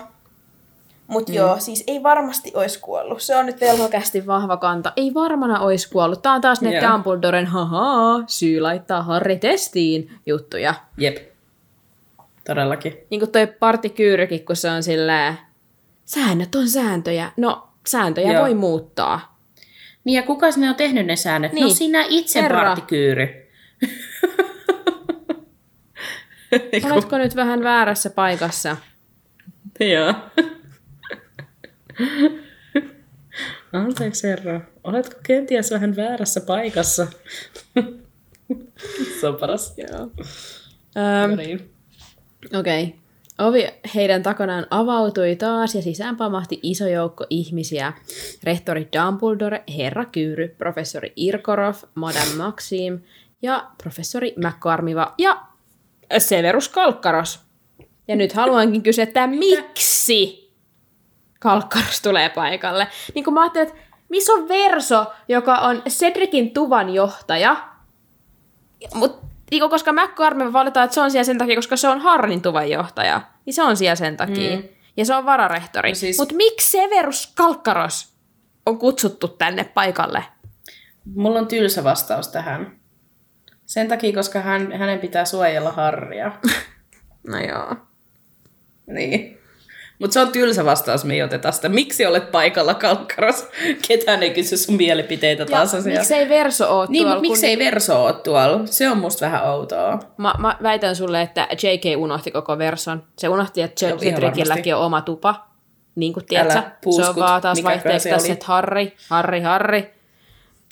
Mut mm. joo, siis ei varmasti olisi kuollut. Se on nyt velhokästi vahva kanta. Ei varmana olisi kuollut. Tää on taas ne yeah. Dumbledoren haha, syy laittaa Harry testiin juttuja. Jep. Todellakin. Niin kuin toi partikyyrykin, kun se on silleen, säännöt on sääntöjä. No, sääntöjä Joo. voi muuttaa. Niin ja kuka sinne on tehnyt ne säännöt? No niin. No sinä itse Herra. partikyyry. Oletko nyt vähän väärässä paikassa? Joo. Anteeksi herra, oletko kenties vähän väärässä paikassa? Se on paras. Joo. Um, no niin. Okei. Okay. Ovi heidän takanaan avautui taas ja sisään pamahti iso joukko ihmisiä. Rehtori Dumbledore, herra Kyyry, professori Irkorov, Madame Maxim ja professori McCarmiva ja Severus Kalkkaros. Ja nyt haluankin kysyä, että miksi Kalkkaros tulee paikalle? Niin kuin mä ajattelin, että missä on Verso, joka on Cedricin tuvan johtaja, mutta niin, koska McCormick valitaan, että se on siellä sen takia, koska se on Harnin tuvanjohtaja. Niin se on siellä sen takia. Mm. Ja se on vararehtori. No siis... Mutta miksi Severus Kalkkaros on kutsuttu tänne paikalle? Mulla on tylsä vastaus tähän. Sen takia, koska hän, hänen pitää suojella Harria. no joo. Niin. Mutta se on tylsä vastaus, me ei oteta sitä. Miksi olet paikalla, Kalkkaros? Ketään ei kysy sun mielipiteitä taas ja, Miksi ei Verso ole niin, tuolla? Niin, miksi kun... ei Verso ole tuolla? Se on musta vähän outoa. Mä, mä väitän sulle, että JK unohti koko Verson. Se unohti, että Cedricilläkin on oma tupa. Niin kuin tiedätkö? Se on vaan taas vaihteeksi tässä, että Harri, Harri, Harri.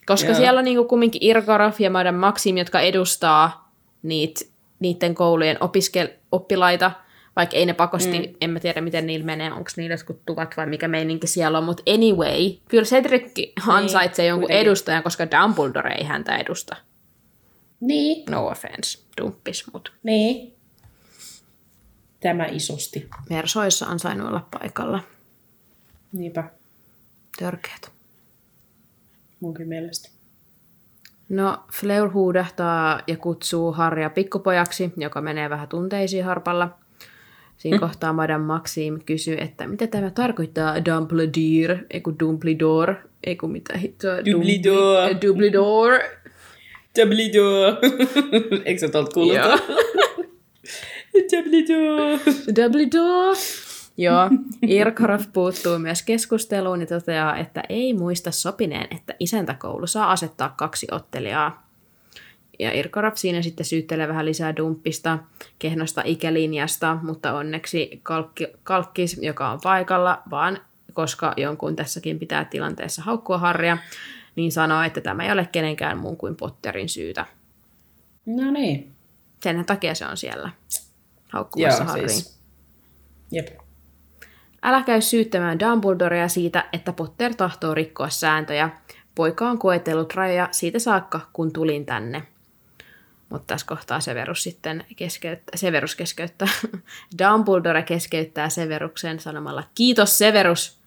Koska Joo. siellä on niinku kumminkin Irgorov ja Madame Maxim, jotka edustaa niitä, niiden koulujen opiskel- oppilaita – vaikka ei ne pakosti, mm. en mä tiedä miten niillä menee, onko niillä jotkut tuvat vai mikä meininki siellä on, mutta anyway, kyllä Cedric ansaitsee niin, jonkun kuitenkin. edustajan, koska Dumbledore ei häntä edusta. Niin. No offense, dumppis mut. Niin. Tämä isosti. Versoissa ansainnut olla paikalla. Niinpä. Törkeät. Munkin mielestä. No, Fleur huudahtaa ja kutsuu Harria pikkupojaksi, joka menee vähän tunteisiin harpalla. Siinä kohtaa Madame Maxim kysyy, että mitä tämä tarkoittaa Dumbledore, ei kun Dumbledore, ei kun mitä hittoa. Dumbledore. Dumbli- Dumbledore. Dumbledore. Eikö sä tuolta kuullut? Joo. Dumbledore. Dumbledore. Joo, Irkorov puuttuu myös keskusteluun ja toteaa, että ei muista sopineen, että isäntäkoulu saa asettaa kaksi ottelijaa. Ja Irkorov siinä sitten syyttelee vähän lisää dumppista, kehnosta ikälinjasta, mutta onneksi Kalkki, Kalkkis, joka on paikalla, vaan koska jonkun tässäkin pitää tilanteessa haukkua Harria, niin sanoo, että tämä ei ole kenenkään muun kuin Potterin syytä. No niin. Sen takia se on siellä haukkumassa Joo, Harriin. siis. Jep. Älä käy syyttämään Dumbledorea siitä, että Potter tahtoo rikkoa sääntöjä. Poika on koetellut rajoja siitä saakka, kun tulin tänne. Mutta tässä kohtaa Severus sitten keskeyttää, Severus keskeyttää, Dumbledore keskeyttää Severuksen sanomalla kiitos Severus.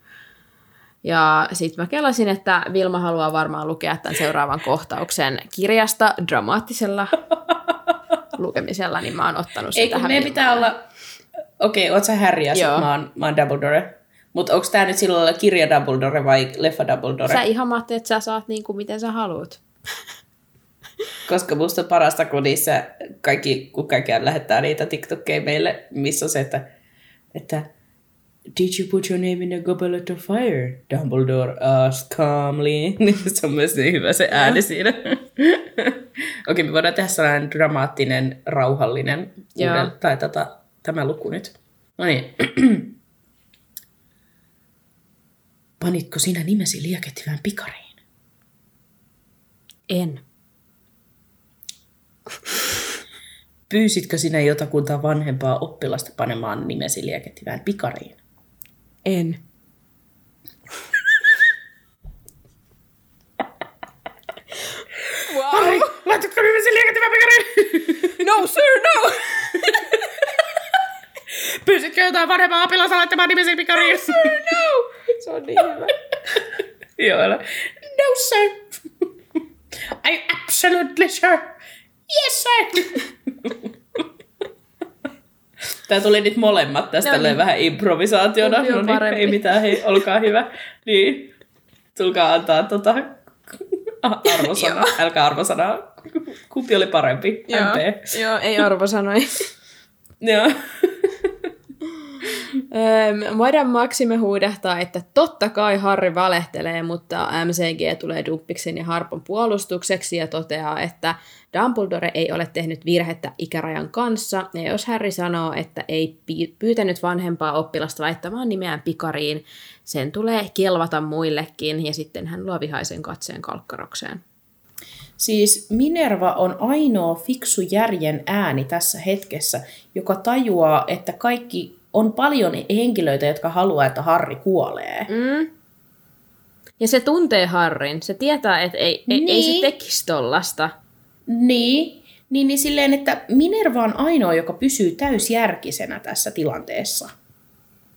Ja sitten mä kelasin, että Vilma haluaa varmaan lukea tämän seuraavan kohtauksen kirjasta dramaattisella lukemisella, niin mä oon ottanut sen Ei kun meidän pitää olla... Okei, oot sä Harry ja sit Joo. mä oon, mä oon Dumbledore. Mutta onko tää nyt sillä lailla kirja Dumbledore vai leffa Dumbledore? Sä ihan mahti, että sä saat niin kuin miten sä haluat. Koska musta parasta, kun niissä kaikki, kun kaikki lähettää niitä TikTokkeja meille, missä on se, että, että Did you put your name in a goblet of fire? Dumbledore asked calmly. Niin se on myös niin hyvä se ääni siinä. Okei, me voidaan tehdä sellainen dramaattinen, rauhallinen Joo. uudel, tai tota, tämä luku nyt. No niin. Panitko sinä nimesi liekehtivään pikariin? En. Pyysitkö sinä jotakunta vanhempaa oppilasta panemaan nimesi liekehtivään pikariin? En. Wow. Harry, laitatko nimesi liekehtivään pikariin? No sir, no! Pyysitkö jotain vanhempaa oppilasta laittamaan nimesi pikariin? No, sir, no! Se on niin hyvä. Joo. No, sir. I absolutely sure. Yes, sir. Tää tuli nyt molemmat tästä No niin. vähän improvisaationa. No niin, ei mitään, hei, olkaa hyvä. Niin, tulkaa antaa tota arvosana. Älkää arvosanaa. Kumpi oli parempi? MP. joo, ei arvo sanoi. Joo. Madame Maxime huudahtaa, että totta kai Harry valehtelee, mutta MCG tulee Dumpiksen ja Harpon puolustukseksi ja toteaa, että Dumbledore ei ole tehnyt virhettä ikärajan kanssa, ja jos Harry sanoo, että ei pyytänyt vanhempaa oppilasta laittamaan nimeään pikariin, sen tulee kelvata muillekin, ja sitten hän luo vihaisen katseen kalkkarokseen. Siis Minerva on ainoa fiksu järjen ääni tässä hetkessä, joka tajuaa, että kaikki on paljon henkilöitä, jotka haluaa, että Harri kuolee. Mm. Ja se tuntee Harrin, se tietää, että ei, ei, ei se Niin. tekisi tollasta. Niin, niin, niin silleen, että Minerva on ainoa, joka pysyy täysjärkisenä tässä tilanteessa.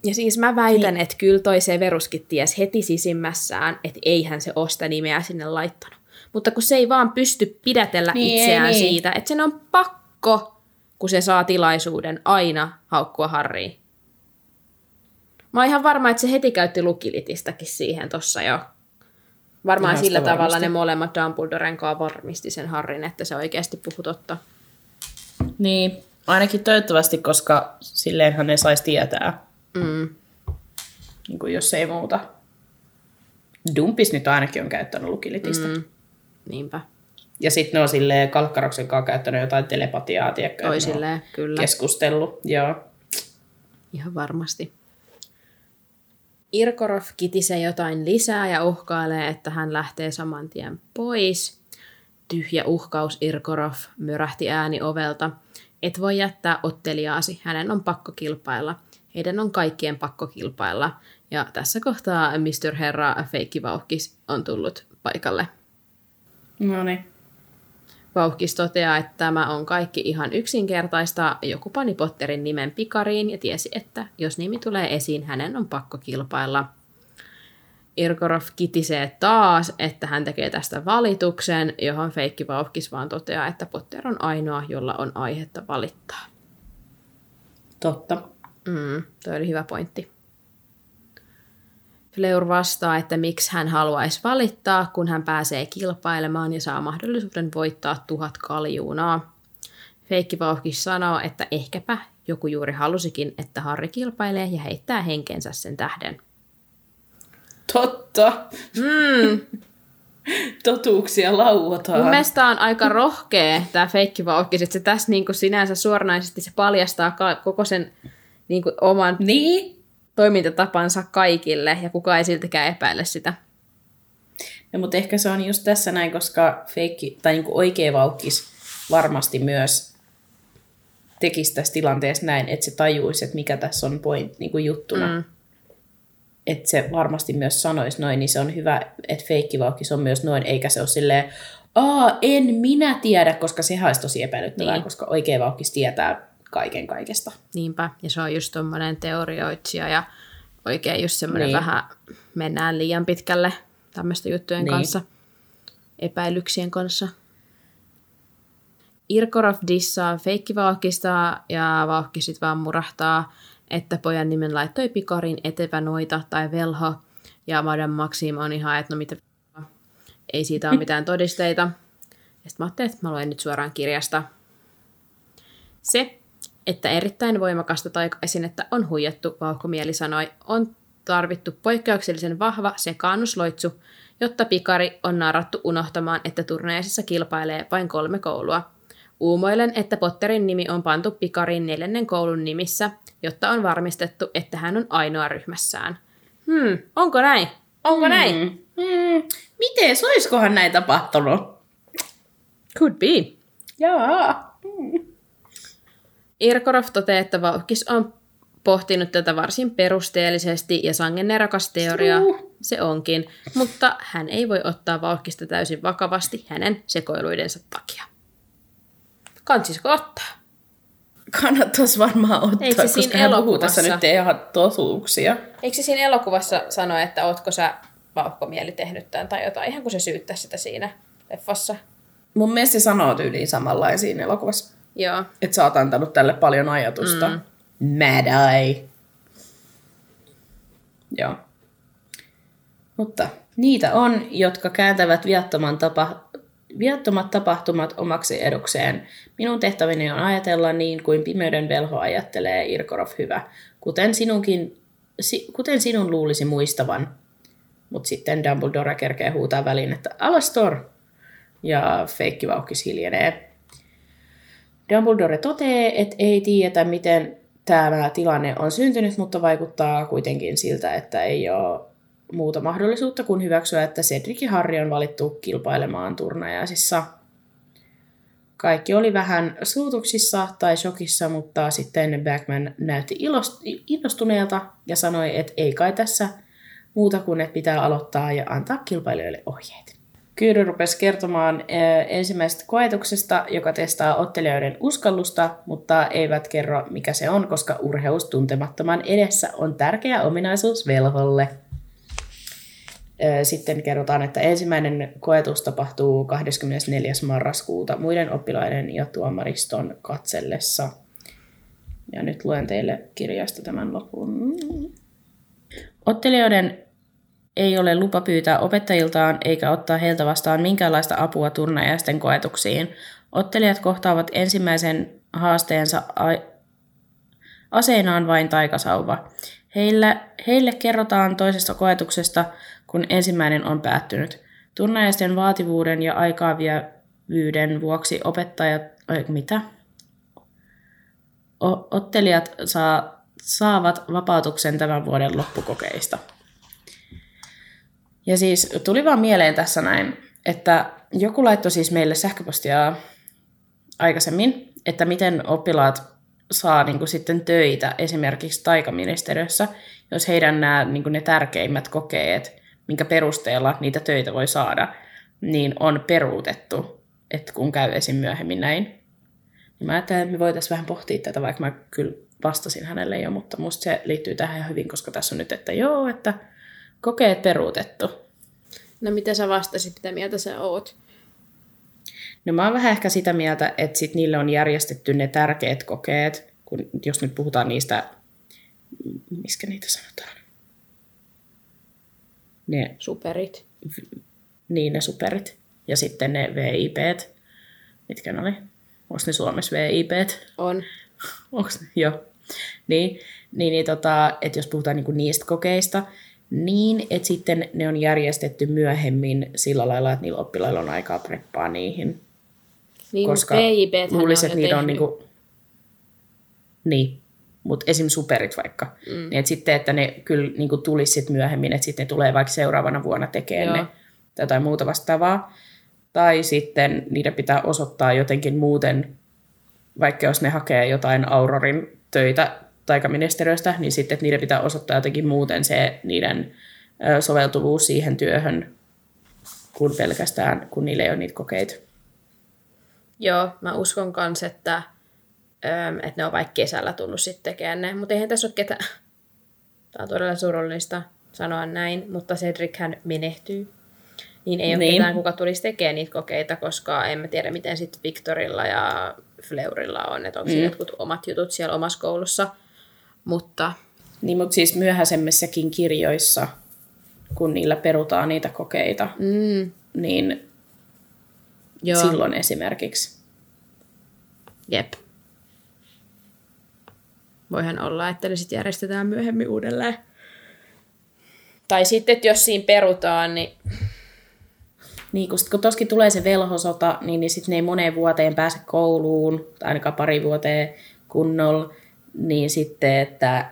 Ja siis mä väitän, niin. että kyllä toi Severuskin ties heti sisimmässään, että eihän se osta nimeä sinne laittanut. Mutta kun se ei vaan pysty pidätellä Niin, niin, ei itseään niin. niin. siitä, että sen on pakko, kun se saa tilaisuuden aina haukkua Harriin. Mä oon ihan varma, että se heti käytti lukilitistäkin siihen tossa jo. Varmaan Ihan sillä tavalla varmasti. ne molemmat Dumbledoren kanssa varmisti sen Harrin, että se oikeasti puhuu totta. Niin, ainakin toivottavasti, koska silleenhän ne saisi tietää, Mm. niin kuin jos ei muuta. Dumpis nyt ainakin on käyttänyt lukilitistä. Mm. Niinpä. Ja sitten ne on silleen Kalkkaroksen kanssa käyttänyt jotain telepatiaa, tiedätkö? Toisilleen, kyllä. Keskustellut, joo. Ihan varmasti. Irkorov kitisee jotain lisää ja uhkailee, että hän lähtee saman tien pois. Tyhjä uhkaus Irkorov myrähti ääni ovelta. Et voi jättää otteliaasi, hänen on pakko kilpailla. Heidän on kaikkien pakko kilpailla. Ja tässä kohtaa Mr. Herra Feikkivauhkis on tullut paikalle. No niin. Vauhkis toteaa, että tämä on kaikki ihan yksinkertaista. Joku pani Potterin nimen pikariin ja tiesi, että jos nimi tulee esiin, hänen on pakko kilpailla. Irkorov kitisee taas, että hän tekee tästä valituksen, johon Feikki Vauhkis vaan toteaa, että Potter on ainoa, jolla on aihetta valittaa. Totta. Mm, toi oli hyvä pointti. Fleur vastaa, että miksi hän haluaisi valittaa, kun hän pääsee kilpailemaan ja saa mahdollisuuden voittaa tuhat kaljuunaa. Feikki Vauhkis sanoo, että ehkäpä joku juuri halusikin, että Harri kilpailee ja heittää henkensä sen tähden. Totta. Mm, Totuuksia lauataan. mun mielestä on aika rohkea tämä Feikki Vauhkis, että se tässä niin kuin sinänsä suoranaisesti se paljastaa koko sen niin kuin oman Niin? Toimintatapansa kaikille ja kukaan ei siltikään epäile sitä. No, mutta ehkä se on just tässä näin, koska feikki, tai niin oikea vaukkis varmasti myös tekisi tässä tilanteessa näin, että se tajuisi, että mikä tässä on point, niin kuin juttuna. Mm. Että se varmasti myös sanoisi noin, niin se on hyvä, että feikki vaukkis on myös noin, eikä se ole silleen, Aa, en minä tiedä, koska sehän olisi tosi epäilyttävää, Niin. niin. koska oikea vaukkis tietää kaiken kaikesta. Niinpä, ja se on just tommonen teorioitsija ja oikein just semmoinen niin. Vähän mennään liian pitkälle tämmöisten juttujen niin. Kanssa, epäilyksien kanssa. Irkorov dissaa feikkivauhkista ja vauhki sit vaan murahtaa, että pojan nimen laittoi pikarin etevä noita tai velho. Ja Madame Maxim on ihan, että no mitä ei siitä ole mitään todisteita. Ja sitten mä ajattelin, että mä luen nyt suoraan kirjasta. Se, että erittäin voimakasta taikaesinettä on huijattu, vauhkomieli sanoi, on tarvittu poikkeuksellisen vahva sekaannusloitsu, jotta pikari on narrattu unohtamaan, että turneesissa kilpailee vain kolme koulua. Uumoilen, että Potterin nimi on pantu pikarin neljännen koulun nimissä, jotta on varmistettu, että hän on ainoa ryhmässään. Hmm, onko näin? Onko näin? Mm. Mm. Miten, olisikohan näin tapahtunut? Could be. Jaa. Irkorov toteaa, että Vauhkis on pohtinut tätä varsin perusteellisesti ja sangen nerokas teoria True. se onkin, mutta hän ei voi ottaa Vauhkista täysin vakavasti hänen sekoiluidensa takia. Kantsisiko ottaa? Kannattaisi varmaan ottaa, Eikö se siinä koska hän puhuu tässä elokuvassa- nyt ihan totuuksia. Eikö se siinä elokuvassa sano, että ootko sä vauhkomieli tehnyt tämän tai jotain, ihan kun se syyttää sitä siinä leffassa? Mun mielestä se sanoo tyyliin samanlain siinä elokuvassa. Joo. Että sä oot antanut tälle paljon ajatusta. Mm. Mad eye. Joo. Mutta niitä on, jotka kääntävät viattoman tapa, viattomat tapahtumat omaksi edukseen. Minun tehtäväni on ajatella niin kuin pimeyden velho ajattelee, Irkorov hyvä. Kuten, sinunkin, si, kuten sinun luulisi muistavan. Mutta sitten Dumbledore kerkee huutaa väliin, että Alastor! Ja feikki vauhkis hiljenee. Dumbledore toteaa, että ei tiedetä, miten tämä tilanne on syntynyt, mutta vaikuttaa kuitenkin siltä, että ei ole muuta mahdollisuutta kuin hyväksyä, että Cedric ja Harry on valittu kilpailemaan turnajaisissa. Kaikki oli vähän suutuksissa tai shokissa, mutta sitten Backman näytti innostuneelta ja sanoi, että ei kai tässä muuta kuin, että pitää aloittaa ja antaa kilpailijoille ohjeet. Kyyry rupesi kertomaan eh, ensimmäisestä koetuksesta, joka testaa ottelijoiden uskallusta, mutta eivät kerro mikä se on, koska urheus tuntemattoman edessä on tärkeä ominaisuus velholle. Eh, Sitten kerrotaan, että ensimmäinen koetus tapahtuu 24. marraskuuta muiden oppilaiden ja tuomariston katsellessa. Ja nyt luen teille kirjasta tämän lopun. Ottelijoiden ei ole lupa pyytää opettajiltaan eikä ottaa heiltä vastaan minkäänlaista apua turnajaisten koetuksiin. Ottelijat kohtaavat ensimmäisen haasteensa a- aseinaan vain taikasauva. Heille, heille kerrotaan toisesta koetuksesta, kun ensimmäinen on päättynyt. Turnajaisten vaativuuden ja aikaavievyyden vuoksi opettajat... Oi, mitä? O- ottelijat saa, saavat vapautuksen tämän vuoden loppukokeista. Ja siis tuli vaan mieleen tässä näin, että joku laittoi siis meille sähköpostia aikaisemmin, että miten oppilaat saa niin kuin sitten töitä esimerkiksi taikaministeriössä, jos heidän nämä niin kuin ne tärkeimmät kokeet, minkä perusteella niitä töitä voi saada, niin on peruutettu, että kun käy esim. myöhemmin näin. Niin mä ajattelin, että me voitaisiin vähän pohtia tätä, vaikka mä kyllä vastasin hänelle jo, mutta musta se liittyy tähän hyvin, koska tässä on nyt, että joo, että kokeet peruutettu. No mitä sä vastasit, mitä mieltä sä oot? No mä oon vähän ehkä sitä mieltä, että sit niille on järjestetty ne tärkeät kokeet, kun jos nyt puhutaan niistä, miskä niitä sanotaan? Ne, Superit. niin ne superit. Ja sitten ne VIPt. Mitkä ne oli? Onko ne Suomessa VIPt? On. Onks, joo. Niin, niin, niin tota, että jos puhutaan niinku niistä kokeista, niin että sitten ne on järjestetty myöhemmin sillä lailla, että niillä oppilailla on aikaa preppaa niihin. Niin, koska luulisin, on että niitä on niinku... Niin, mutta esim. superit vaikka. Mm. Niin, että sitten, että ne kyllä niinku tulisi sit myöhemmin, että sitten ne tulee vaikka seuraavana vuonna tekemään Joo. ne tai jotain muuta vastaavaa. Tai sitten niiden pitää osoittaa jotenkin muuten, vaikka jos ne hakee jotain Aurorin töitä taikaministeriöstä, niin sitten että niiden pitää osoittaa jotenkin muuten se niiden soveltuvuus siihen työhön, kuin pelkästään, kun niillä ei ole niitä kokeita. Joo, mä uskon kans, että, että ne on vaikka kesällä tullut sitten tekemään ne. Mutta eihän tässä ole ketään. Tämä on todella surullista sanoa näin, mutta Cedric hän menehtyy. Niin ei ole Niin. ketään, kuka tulisi tekemään niitä kokeita, koska emme tiedä, miten sitten Victorilla ja Fleurilla on, että onko mm. jotkut omat jutut siellä omassa koulussa. Mutta Niin, mutta siis myöhäisemmissäkin kirjoissa, kun niillä perutaan niitä kokeita, mm, niin joo, silloin esimerkiksi. jep. Voihan olla, että ne sitten järjestetään myöhemmin uudelleen. Tai sitten, että jos siinä perutaan, niin Niin, kun, sit, kun toskin tulee se velhosota, niin, niin sitten ne ei moneen vuoteen pääse kouluun, tai ainakaan pari vuoteen kunnolla, niin sitten, että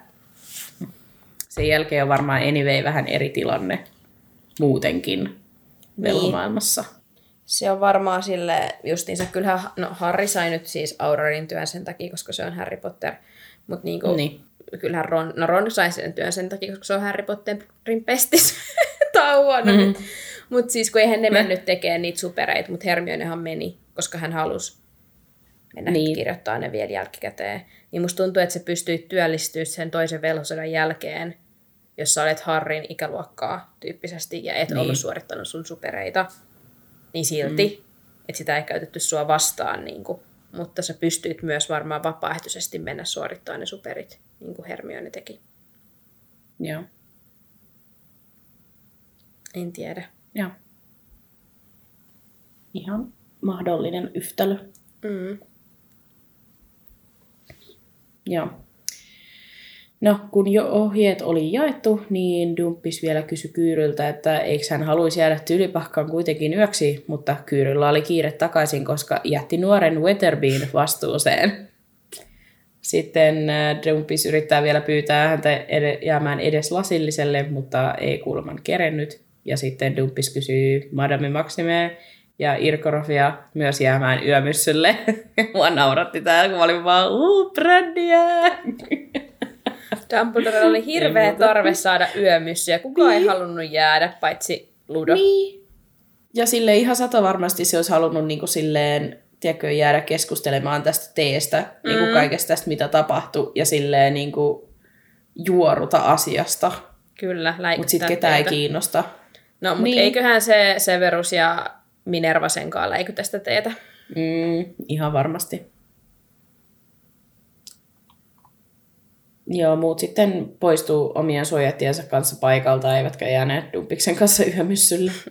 sen jälkeen on varmaan anyway vähän eri tilanne muutenkin velhomaailmassa. Se on varmaan sille justiinsa, kyllähän no Harry sai nyt siis Aurorin työn sen takia, koska se on Harry Potter, mutta niinku, Niin. niin. kyllähän Ron, no Ron sai sen työn sen takia, koska se on Harry Potterin pestis. Tää on huono mm-hmm. nyt. Mutta siis kun eihän ne mennyt tekemään niitä supereita, mutta Hermionehan meni, koska hän halusi mennä Niin. niin. kirjoittaa ne vielä jälkikäteen. Niin musta tuntuu, että se pystyy työllistyä sen toisen velhosodan jälkeen, jos sä olet Harrin ikäluokkaa tyyppisesti ja et niin. ollut suorittanut sun supereita, niin silti, mm. että sitä ei käytetty sua vastaan, niin kuin, mutta sä pystyit myös varmaan vapaaehtoisesti mennä suorittamaan ne superit, niin kuin Hermione teki. Joo. En tiedä. Joo. Ihan mahdollinen yhtälö. Mm. Joo. No, kun jo ohjeet oli jaettu, niin Dumppis vielä kysyi Kyyryltä, että eikö hän haluaisi jäädä tyylipahkaan kuitenkin yöksi, mutta Kyyryllä oli kiire takaisin, koska jätti nuoren Wetherbeen vastuuseen. Sitten äh, Dumppis yrittää vielä pyytää häntä ed- jäämään edes lasilliselle, mutta ei kuuleman kerennyt. Ja sitten Dumppis kysyy Madame Maxime ja Irkorofia myös jäämään yömyssylle. Mua nauratti tää, kun mä olin vaan, uu, brändiä! Dumbledore oli hirveä tarve saada yömyssyä. Kukaan ei halunnut jäädä, paitsi Ludo. Niin. Ja sille ihan sata varmasti se olisi halunnut niin kuin silleen, tiedätkö, jäädä keskustelemaan tästä teestä, mm. niin kuin kaikesta tästä, mitä tapahtui, ja silleen niin kuin juoruta asiasta. Kyllä, Mutta sitten ketään ei kiinnosta. No, mutta Niin. niin. eiköhän se Severus ja Minerva senkaan läikytä sitä teetä. Mm, ihan varmasti. Joo, muut sitten poistuu omien suojattiensa kanssa paikalta, eivätkä jääneet Dumpiksen kanssa yömyssylle.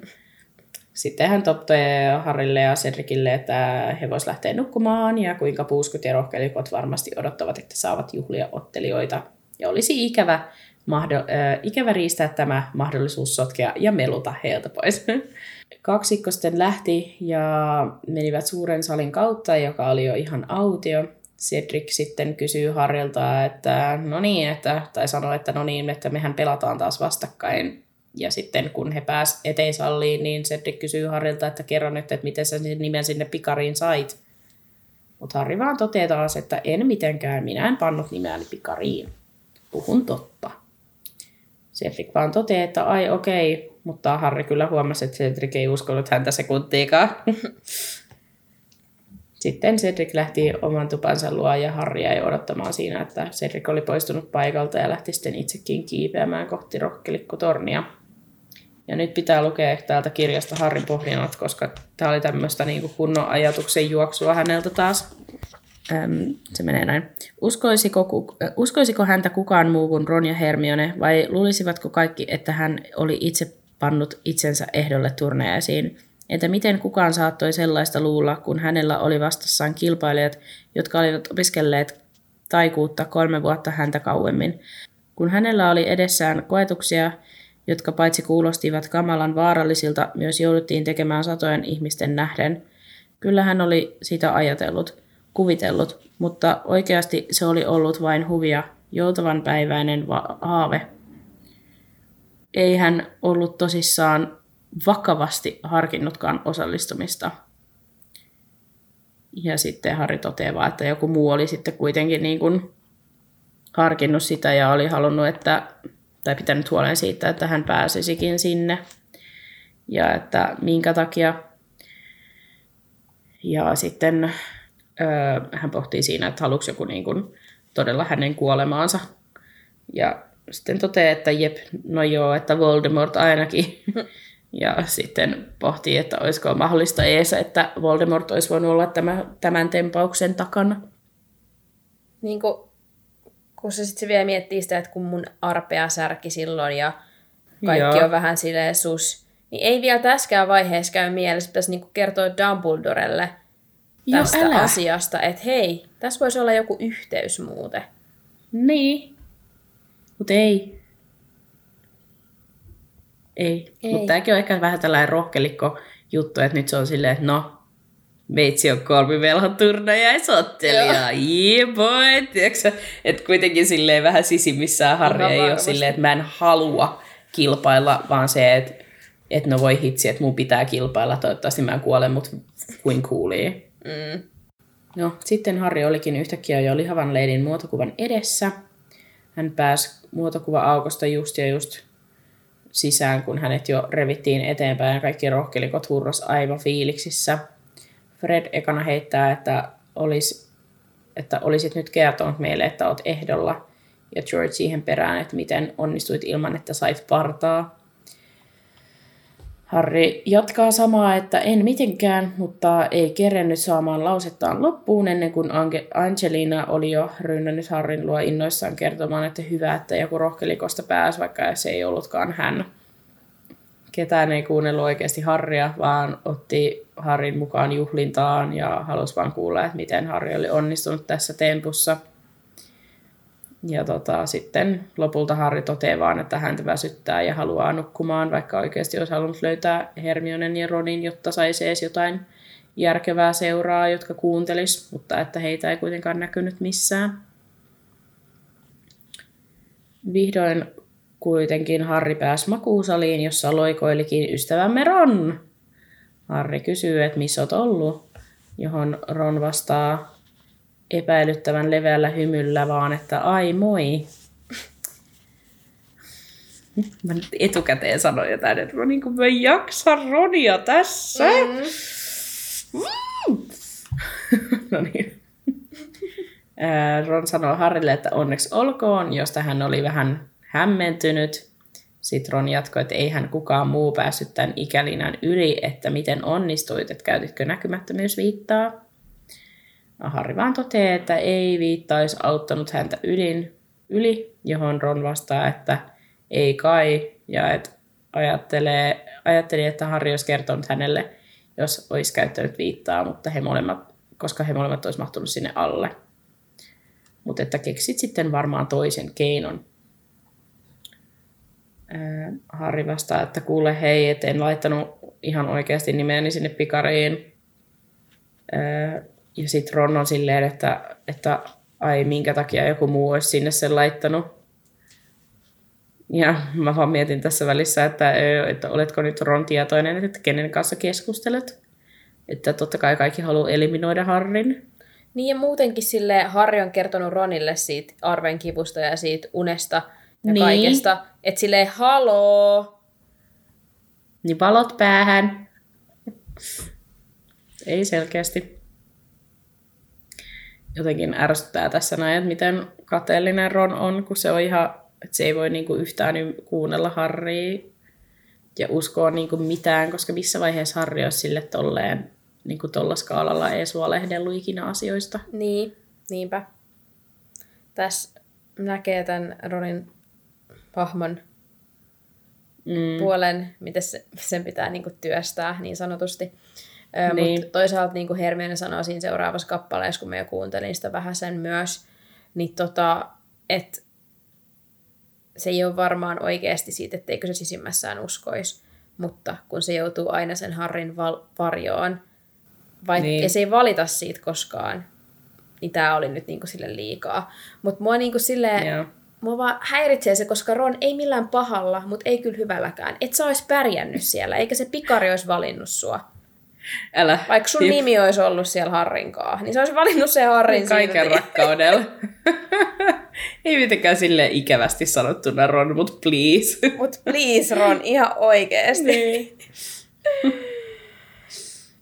Sitten hän tottee Harrille ja Cedricille, että he vois lähteä nukkumaan ja kuinka puuskut ja rohkelikot varmasti odottavat, että saavat juhlia ottelijoita. Ja olisi ikävä, mahdo, äh, ikävä riistää tämä mahdollisuus sotkea ja meluta heiltä pois. Kaksikko sitten lähti ja menivät suuren salin kautta, joka oli jo ihan autio. Cedric sitten kysyy Harrilta, että no niin, että, tai sanoi, että no niin, että mehän pelataan taas vastakkain. Ja sitten kun he pääs eteisalliin, niin Cedric kysyy Harrilta, että kerro nyt, että miten sä nimen sinne pikariin sait. Mutta Harri vaan toteaa taas, että en mitenkään, minä en pannut nimeäni pikariin. Puhun totta. Cedric vaan toteaa, että ai okei, mutta Harri kyllä huomasi, että Cedric ei uskonut häntä sekuntiikaan. Sitten Cedric lähti oman tupansa luo ja Harri jäi odottamaan siinä, että Cedric oli poistunut paikalta ja lähti sitten itsekin kiipeämään kohti rokkelikkotornia. Ja nyt pitää lukea täältä kirjasta Harrin pohdinnat, koska tämä oli tämmöistä niin kunnon ajatuksen juoksua häneltä taas. Öm, se menee näin. Uskoisiko, äh, uskoisiko häntä kukaan muu kuin Ron ja Hermione, vai luulisivatko kaikki, että hän oli itse pannut itsensä ehdolle turnajaisiin? Entä miten kukaan saattoi sellaista luulla, kun hänellä oli vastassaan kilpailijat, jotka olivat opiskelleet taikuutta kolme vuotta häntä kauemmin? Kun hänellä oli edessään koetuksia, jotka paitsi kuulostivat kamalan vaarallisilta, myös jouduttiin tekemään satojen ihmisten nähden. Kyllä hän oli sitä ajatellut, kuvitellut, mutta oikeasti se oli ollut vain huvia, joutavan päiväinen va- haave. Ei hän ollut tosissaan vakavasti harkinnutkaan osallistumista. Ja sitten Harri toteaa että joku muu oli sitten kuitenkin niin kuin harkinnut sitä ja oli halunnut, että, tai pitänyt huolen siitä, että hän pääsisikin sinne. Ja että minkä takia. Ja sitten öö, hän pohtii siinä, että haluatko joku niin kuin todella hänen kuolemaansa. Ja sitten toteaa, että jep, no joo, että Voldemort ainakin. Ja sitten pohtii, että olisiko mahdollista ees, että Voldemort olisi voinut olla tämä, tämän tempauksen takana. Niin kuin, kun se sitten vielä miettii sitä, että kun mun arpea särki silloin ja kaikki Joo. on vähän silleen sus, niin ei vielä tässäkään vaiheessa käy mielessä, pitäisi niinku kertoa Dumbledorelle Joo, tästä älä. asiasta, että hei, tässä voisi olla joku yhteys muuten. Niin. Mutta ei. Ei. Ei. Mutta tämäkin on ehkä vähän tällainen rohkelikko juttu, että nyt se on silleen, että no, meitsi on kolmivelhoturnajaisottelija. Yeah boy. Että kuitenkin silleen vähän sisimmissään Harri Ihan ei ole silleen, että mä en halua kilpailla, vaan se, että että no voi hitsi, että mun pitää kilpailla, toivottavasti mä en kuole, mutta kuin kuulee. Mm. No, sitten Harri olikin yhtäkkiä jo lihavan leidin muotokuvan edessä. Hän pääsi muotokuva-aukosta just ja just sisään, kun hänet jo revittiin eteenpäin ja kaikki rohkelikot hurros aivan fiiliksissä. Fred ekana heittää, että, olis, että olisit nyt kertonut meille, että oot ehdolla. Ja George siihen perään, että miten onnistuit ilman, että sait partaa. Harri jatkaa samaa, että en mitenkään, mutta ei kerennyt saamaan lausettaan loppuun ennen kuin Ange- Angelina oli jo rynnännyt Harrin luo innoissaan kertomaan, että hyvä, että joku rohkelikosta pääsi, vaikka se ei ollutkaan hän. Ketään ei kuunnellut oikeasti Harria, vaan otti Harrin mukaan juhlintaan ja halusi vaan kuulla, että miten Harri oli onnistunut tässä tempussa. Ja tota, sitten lopulta Harri toteaa vaan, että häntä väsyttää ja haluaa nukkumaan, vaikka oikeasti olisi halunnut löytää Hermionen ja Ronin, jotta saisi edes jotain järkevää seuraa, jotka kuuntelis, mutta että heitä ei kuitenkaan näkynyt missään. Vihdoin kuitenkin Harri pääsi makuusaliin, jossa loikoilikin ystävämme Ron. Harri kysyy, että missä oot ollut, johon Ron vastaa epäilyttävän leveällä hymyllä vaan, että ai moi. Mä nyt etukäteen sanoin jotain, että Ron, niin kuin mä en jaksa Ronia tässä. Mm. no niin. Ron sanoi Harrille, että onneksi olkoon, josta hän oli vähän hämmentynyt. Sitten Ron jatkoi, että ei hän kukaan muu päässyt tämän ikälinän yli, että miten onnistuit, että käytitkö näkymättömyysviittaa. Harri vaan toteaa, että ei viitta olisi auttanut häntä ylin, yli, johon Ron vastaa, että ei kai, ja että ajattelee, ajatteli, että Harri olisi kertonut hänelle, jos olisi käyttänyt viittaa, mutta he molemmat, koska he molemmat olisi mahtunut sinne alle. Mutta että keksit sitten varmaan toisen keinon. Ää, Harri vastaa, että kuule hei, et en laittanut ihan oikeasti nimeäni sinne pikariin. Ää, ja sitten Ron on silleen, että, että ai minkä takia joku muu olisi sinne sen laittanut. Ja mä vaan mietin tässä välissä, että, että oletko nyt Ron tietoinen, että kenen kanssa keskustelet. Että totta kai kaikki haluaa eliminoida Harrin. Niin ja muutenkin sille Harri on kertonut Ronille siitä arven kivusta ja siitä unesta ja Niin. kaikesta. Että silleen haloo. Niin valot päähän. Ei selkeästi. Jotenkin ärsyttää tässä näin, että miten kateellinen Ron on, kun se on ihan, että se ei voi niinku yhtään kuunnella Harria. ja uskoa niin kuin mitään, koska missä vaiheessa Harri olisi sille tolleen niin kuin tolla skaalalla ei suolehdellut ikinä asioista. Niin, niinpä. Tässä näkee tämän Ronin hahmon mm. puolen, miten se, sen pitää niin kuin, työstää niin sanotusti. Niin. Mutta toisaalta niin kuin Hermione sanoo siinä seuraavassa kappaleessa, kun me jo kuuntelin sitä vähän sen myös, niin tota, että se ei ole varmaan oikeasti siitä, etteikö se sisimmässään uskoisi, mutta kun se joutuu aina sen Harrin val- varjoon, vaikka niin. se ei valita siitä koskaan, niin tämä oli nyt niinku sille liikaa. Mutta mua niinku silleen, yeah. mua vaan häiritsee se, koska Ron ei millään pahalla, mutta ei kyllä hyvälläkään. Et sä olisi pärjännyt siellä, eikä se pikari olisi valinnut sua. Älä. Vaikka sun Jep. nimi olisi ollut siellä Harrinkaa, niin se olisi valinnut sen Harrin Kaiken silti. rakkaudella. Ei mitenkään sille ikävästi sanottuna Ron, mut please. Mut please Ron, ihan oikeesti. Niin.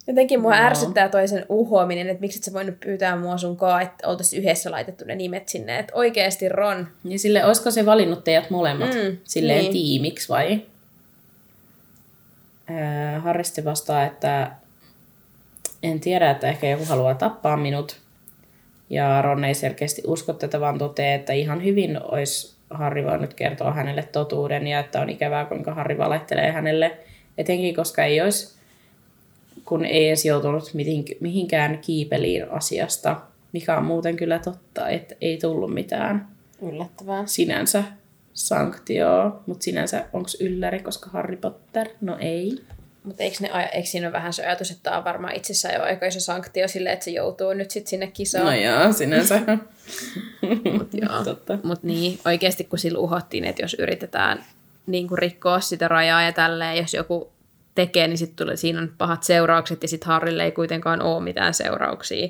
Jotenkin mua no. ärsyttää toisen uhoaminen, että miksi et sä voinut pyytää mua sunkaan, että oltaisiin yhdessä laitettu ne nimet sinne. Että oikeesti Ron. Niin sille, olisiko se valinnut teidät molemmat mm, silleen niin. tiimiksi vai? Äh, Harristi vastaa, että en tiedä, että ehkä joku haluaa tappaa minut. Ja Ron ei selkeästi usko tätä, vaan toteaa, että ihan hyvin olisi Harri voinut kertoa hänelle totuuden ja että on ikävää, kuinka Harri valehtelee hänelle. Etenkin, koska ei olisi, kun ei edes joutunut mihinkään kiipeliin asiasta, mikä on muuten kyllä totta, että ei tullut mitään Yllättävää. sinänsä sanktioa, mutta sinänsä onko ylläri, koska Harry Potter? No ei. Mutta eikö, ne, eikö siinä ole vähän se ajatus, että tämä on varmaan itsessään jo aika iso sanktio sille, että se joutuu nyt sitten sinne kisaan? No joo, sinänsä. Mutta Mut niin, oikeasti kun sillä uhottiin, että jos yritetään niin kuin rikkoa sitä rajaa ja tälleen, jos joku tekee, niin sitten tulee, siinä on pahat seuraukset ja sitten Harrille ei kuitenkaan ole mitään seurauksia.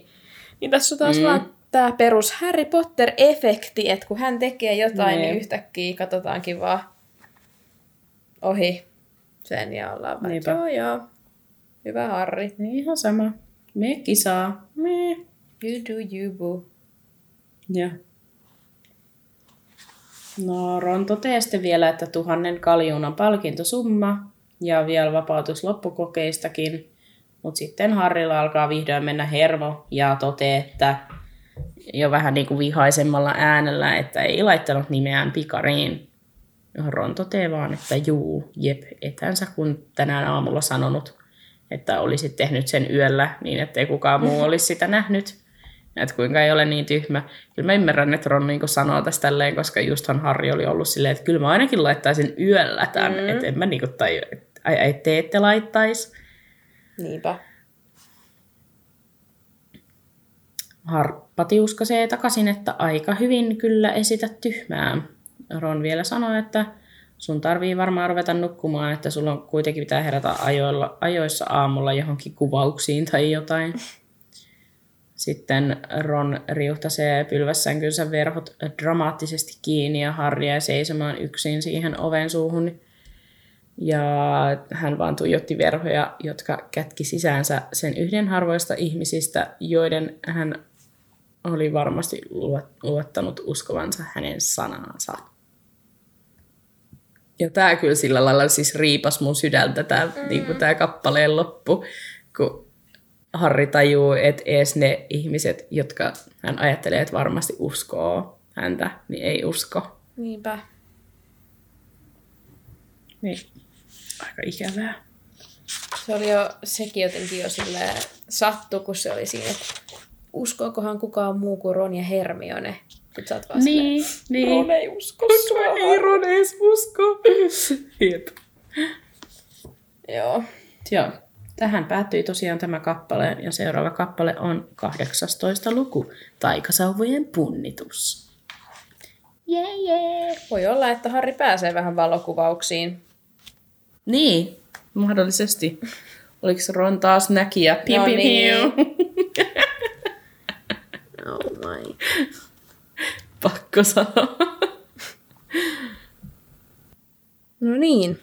Niin tässä on taas mm. vaan tämä perus Harry Potter-efekti, että kun hän tekee jotain, niin, niin yhtäkkiä katsotaankin vaan ohi sen ja ollaan vaan, joo joo, hyvä Harri. Niin ihan sama. Me kisaa. Me. You do you boo. Ja. No Ron toteaa sitten vielä, että tuhannen kaljuunan palkintosumma ja vielä vapautus loppukokeistakin. Mutta sitten Harrilla alkaa vihdoin mennä hermo ja toteaa, että jo vähän niin kuin vihaisemmalla äänellä, että ei laittanut nimeään pikariin. Ron toteaa vaan, että juu, jep, etänsä kun tänään aamulla sanonut, että olisit tehnyt sen yöllä niin, ettei kukaan muu olisi sitä nähnyt. Että kuinka ei ole niin tyhmä. Kyllä mä ymmärrän, että Ron niin sanoo tästä tälleen, koska justhan Harri oli ollut silleen, että kyllä mä ainakin laittaisin yöllä tämän. Mm. Että en mä niin kuin, tai ai, te ette laittaisi. Niinpä. Harppa tiuskasee takaisin, että aika hyvin kyllä esität tyhmää. Ron vielä sanoi, että sun tarvii varmaan ruveta nukkumaan, että sulla on kuitenkin pitää herätä ajoilla, ajoissa aamulla johonkin kuvauksiin tai jotain. Sitten Ron riuhtasee pylvässänkynsä verhot dramaattisesti kiinni ja Harry jäi seisomaan yksin siihen oven suuhun. Ja hän vaan tuijotti verhoja, jotka kätki sisäänsä sen yhden harvoista ihmisistä, joiden hän oli varmasti luottanut uskovansa hänen sanaansa. Ja tämä kyllä sillä lailla siis riipas mun sydäntä, tämä mm. niin tää kappaleen loppu, kun Harri tajuu, että ees ne ihmiset, jotka hän ajattelee, että varmasti uskoo häntä, niin ei usko. Niinpä. Niin. Aika ikävää. Se oli jo, sekin jotenkin jo silleen sattu, kun se oli siinä, että uskookohan kukaan muu kuin Ron ja Hermione. Sitten sä oot vaan niin, silleen, niin. Ron ei usko sua. Ei Ron edes usko. Jep. Joo. Joo. Tähän päättyi tosiaan tämä kappale, ja seuraava kappale on 18 luku, Taikasauvojen punnitus. Jee, yeah, jee. Yeah. Voi olla, että Harri pääsee vähän valokuvauksiin. Niin, mahdollisesti. Oliko Ron taas näkijä? Piu, no piu, niin. oh my. Pakko sanoa. No niin.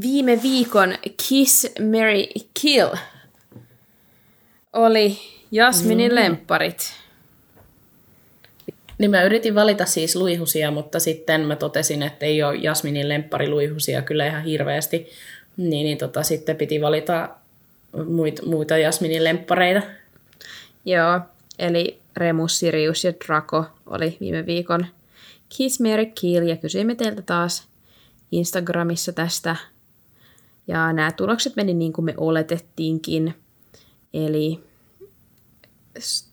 Viime viikon Kiss, Mary, Kill oli Jasminin mm. lempparit. Niin mä yritin valita siis luihusia, mutta sitten mä totesin, että ei ole Jasminin lemppari luihusia kyllä ihan hirveästi. Niin, niin tota, sitten piti valita muita, muita Jasminin lemppareita. Joo, eli Remus, Sirius ja Draco oli viime viikon Kiss, Mary, Kill ja kysyimme teiltä taas Instagramissa tästä. Ja nämä tulokset meni niin kuin me oletettiinkin. Eli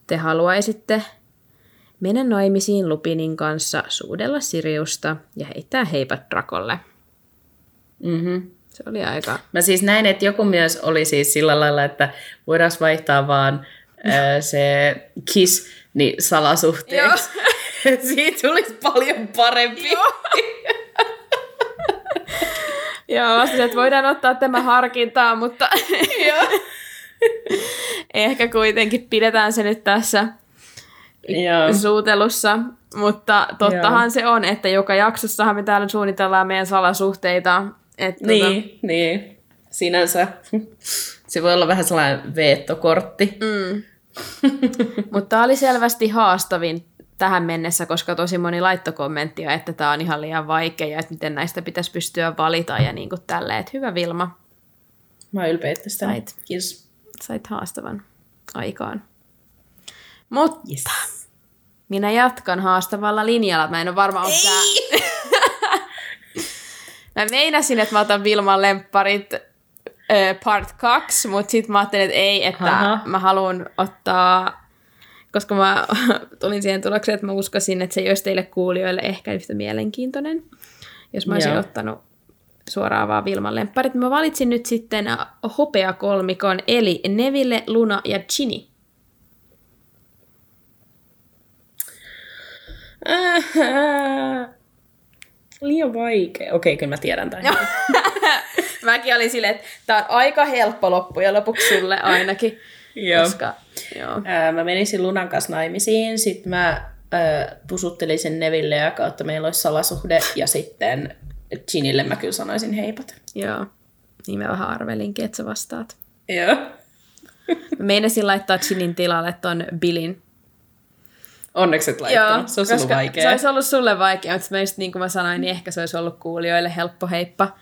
te haluaisitte mennä naimisiin Lupinin kanssa, suudella Siriusta ja heittää heipat Drakolle. Mm-hmm. Se oli aika... Mä siis näin, että joku myös oli siis sillä lailla, että voidaan vaihtaa vaan se kiss niin salasuhteeksi. Siitä tulisi paljon parempi. Joo. Joo, vastasin, että voidaan ottaa tämä harkintaan, mutta Joo. ehkä kuitenkin pidetään se nyt tässä Joo. suutelussa. Mutta tottahan Joo. se on, että joka jaksossahan me täällä suunnitellaan meidän salasuhteita. Että Niin, niin. Sinänsä se voi olla vähän sellainen veettokortti. Mm. Mutta tämä oli selvästi haastavin tähän mennessä, koska tosi moni laittoi kommenttia, että tämä on ihan liian vaikea ja että miten näistä pitäisi pystyä valita ja niin kuin tälleen. Että hyvä Vilma, Mä oon ylpeä tästä. Sait. Kiitos. sait haastavan aikaan. Mutta Yes. minä jatkan haastavalla linjalla. Mä en ole varma, onko tää... mä meinasin, että mä otan Vilman lempparit part 2, mutta sitten mä ajattelin, että ei, että Aha. mä haluan ottaa, koska mä tulin siihen tulokseen, että mä uskoisin, että se ei olisi teille kuulijoille ehkä yhtä mielenkiintoinen, jos mä olisin Joo. ottanut suoraan vaan Vilman lempparit. Mä valitsin nyt sitten hopeakolmikon, eli Neville, Luna ja. Äh, liian vaikea. Okei, kyllä mä tiedän tämän. Mäkin olin silleen, että tää on aika helppo loppujen lopuksi sulle ainakin. Joo. Koska, joo. Ää, mä menisin Lunan kanssa naimisiin, sitten mä ää, pusuttelisin Neville ja kautta meillä olisi salasuhde, ja sitten Ginille mä kyllä sanoisin heipat. joo. Niin mä vähän arvelinkin, että sä vastaat. Joo. Mä meinasin laittaa Chinin tilalle ton Billin. Onneksi et laittanut, se olisi ollut vaikea. Se olisi ollut sulle vaikea, mutta mä just niin kuin mä sanoin, niin ehkä se olisi ollut kuulijoille helppo heippa.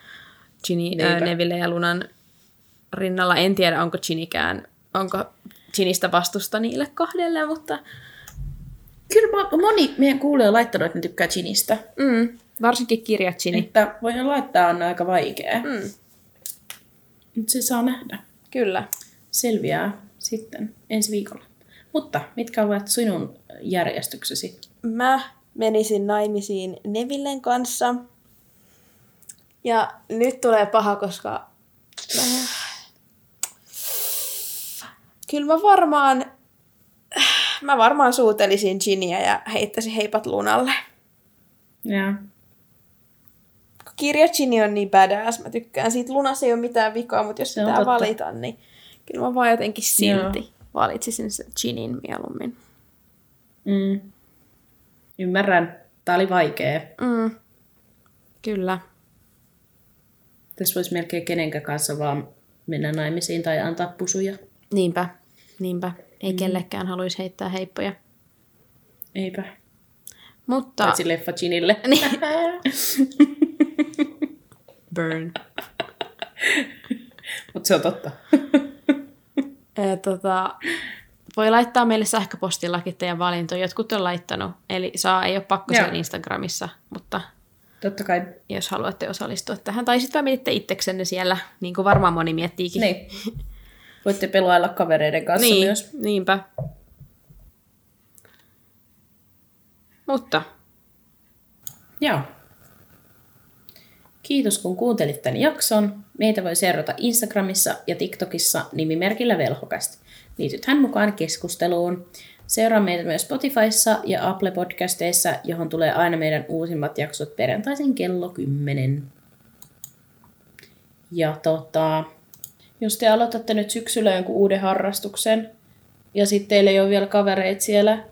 Ginny, ää, Niinpä. Neville ja Lunan rinnalla. En tiedä, onko Ginikään, onko Ginistä vastusta niille kahdelle, mutta Kyllä mä- moni meidän on laittanut, että ne tykkää Ginistä. mm, varsinkin kirjat Ginny. Että voihan laittaa on aika vaikea. Mm, Mutta se saa nähdä. kyllä. Selviää sitten ensi viikolla. Mutta mitkä ovat sinun järjestyksesi? Mä menisin naimisiin Nevillen kanssa. Ja nyt tulee paha, koska... Kyllä mä varmaan... Mä varmaan suutelisin Ginia ja heittäisin heipat lunalle. Joo. Kun kirja Ginny on niin badass, mä tykkään siitä. Lunassa ei ole mitään vikaa, mutta jos Se on pitää totta. valita, niin kyllä mä vaan jotenkin silti Joo. valitsisin sen Ginin mieluummin. Mm. Ymmärrän. Tämä oli vaikea. Mm. Kyllä. Tässä voisi melkein kenenkä kanssa vaan mennä naimisiin tai antaa pusuja. Niinpä, niinpä. Ei mm. kellekään haluaisi heittää heippoja. Eipä. Mutta... Paitsi leffa Ginille. Niin. Burn. Mutta se on totta. Ee, tota, voi laittaa meille sähköpostillakin teidän valintoja. Jotkut on laittanut. Eli saa, ei ole pakko Joo. siellä Instagramissa, mutta Totta kai. jos haluatte osallistua tähän. Tai sitten mietitte itseksenne siellä, niin kuin varmaan moni miettiikin. Niin. Voitte pelailla kavereiden kanssa niin myös. niinpä. Mutta Joo. Kiitos kun kuuntelit tämän jakson. Meitä voi seurata Instagramissa ja TikTokissa nimimerkillä Velhokast. Liitythän mukaan keskusteluun. Seuraa meitä myös Spotifyssa ja Apple Podcasteissa, johon tulee aina meidän uusimmat jaksot perjantaisin kello 10. Ja tota, jos te aloitatte nyt syksyllä jonkun uuden harrastuksen, ja sitten teillä ei ole vielä kavereita siellä,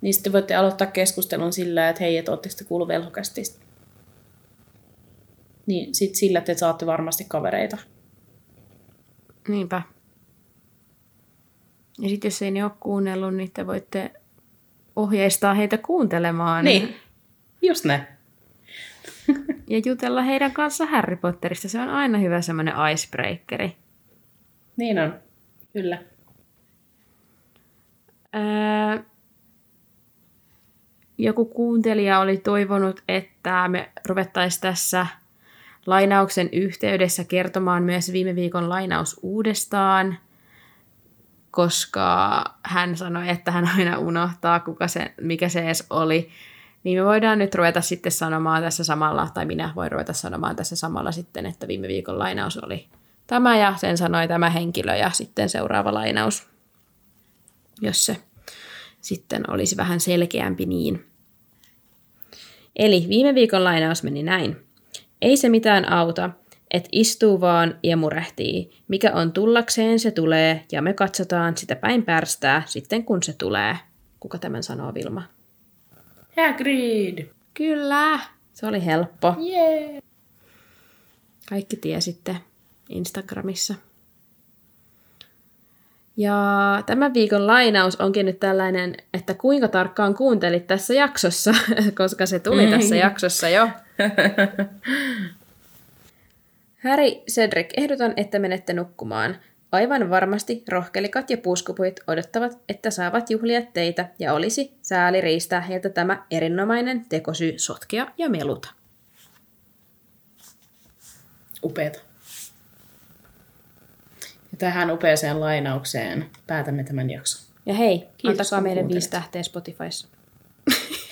niin sitten voitte aloittaa keskustelun sillä, että hei, että ootteko te kuullut velhokastista. Niin sit sillä te saatte varmasti kavereita. niinpä. Ja sitten jos ei ne ole kuunnellut, niin te voitte ohjeistaa heitä kuuntelemaan. Niin, just ne. Ja jutella heidän kanssa Harry Potterista. Se on aina hyvä semmoinen icebreakeri. Niin on, kyllä. Öö, joku kuuntelija oli toivonut, että me ruvettaisiin tässä lainauksen yhteydessä kertomaan myös viime viikon lainaus uudestaan, koska hän sanoi, että hän aina unohtaa, kuka se, mikä se edes oli. Niin me voidaan nyt ruveta sitten sanomaan tässä samalla, tai minä voin ruveta sanomaan tässä samalla sitten, että viime viikon lainaus oli tämä ja sen sanoi tämä henkilö ja sitten seuraava lainaus, jos se sitten olisi vähän selkeämpi niin. Eli viime viikon lainaus meni näin. Ei se mitään auta, et istuu vaan ja murehtii. Mikä on tullakseen, se tulee, ja me katsotaan sitä päin pärstää sitten, kun se tulee. Kuka tämän sanoo, Vilma? Hagrid! Kyllä, se oli helppo. Jee! Kaikki tiesitte Instagramissa. Ja tämän viikon lainaus onkin nyt tällainen, että kuinka tarkkaan kuuntelit tässä jaksossa, koska se tuli tässä jaksossa jo. Harry, Cedric, ehdotan, että menette nukkumaan. Aivan varmasti rohkelikat ja puuskupuit odottavat, että saavat juhlia teitä ja olisi sääli riistää heiltä tämä erinomainen tekosyy sotkea ja meluta. Upeeta. Ja tähän upeaseen lainaukseen päätämme tämän jakson. Ja hei, Kiitos, antakaa meille viisi tähteä Spotifyssa.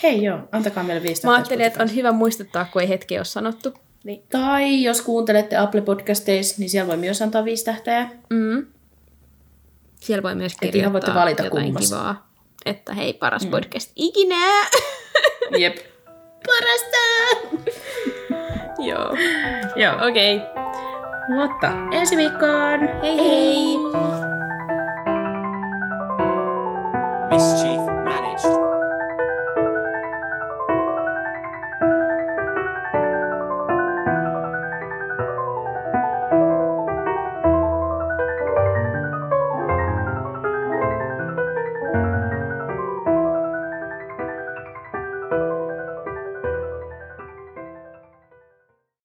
Hei joo, antakaa meille viisi Mä tähteä ajattelin, että on hyvä muistuttaa, kun ei hetki ole sanottu. Niin. Tai jos kuuntelette Apple Podcasteissa, niin siellä voi myös antaa viisi tähteä. Mm. Siellä voi myös kirjoittaa ihan voitte valita jotain kummasta. kivaa. Että hei, paras mm. podcast ikinä! Jep. Parasta! Joo. Joo. Okei. Okay. Mutta ensi viikkoon! Hei hei! Mischief.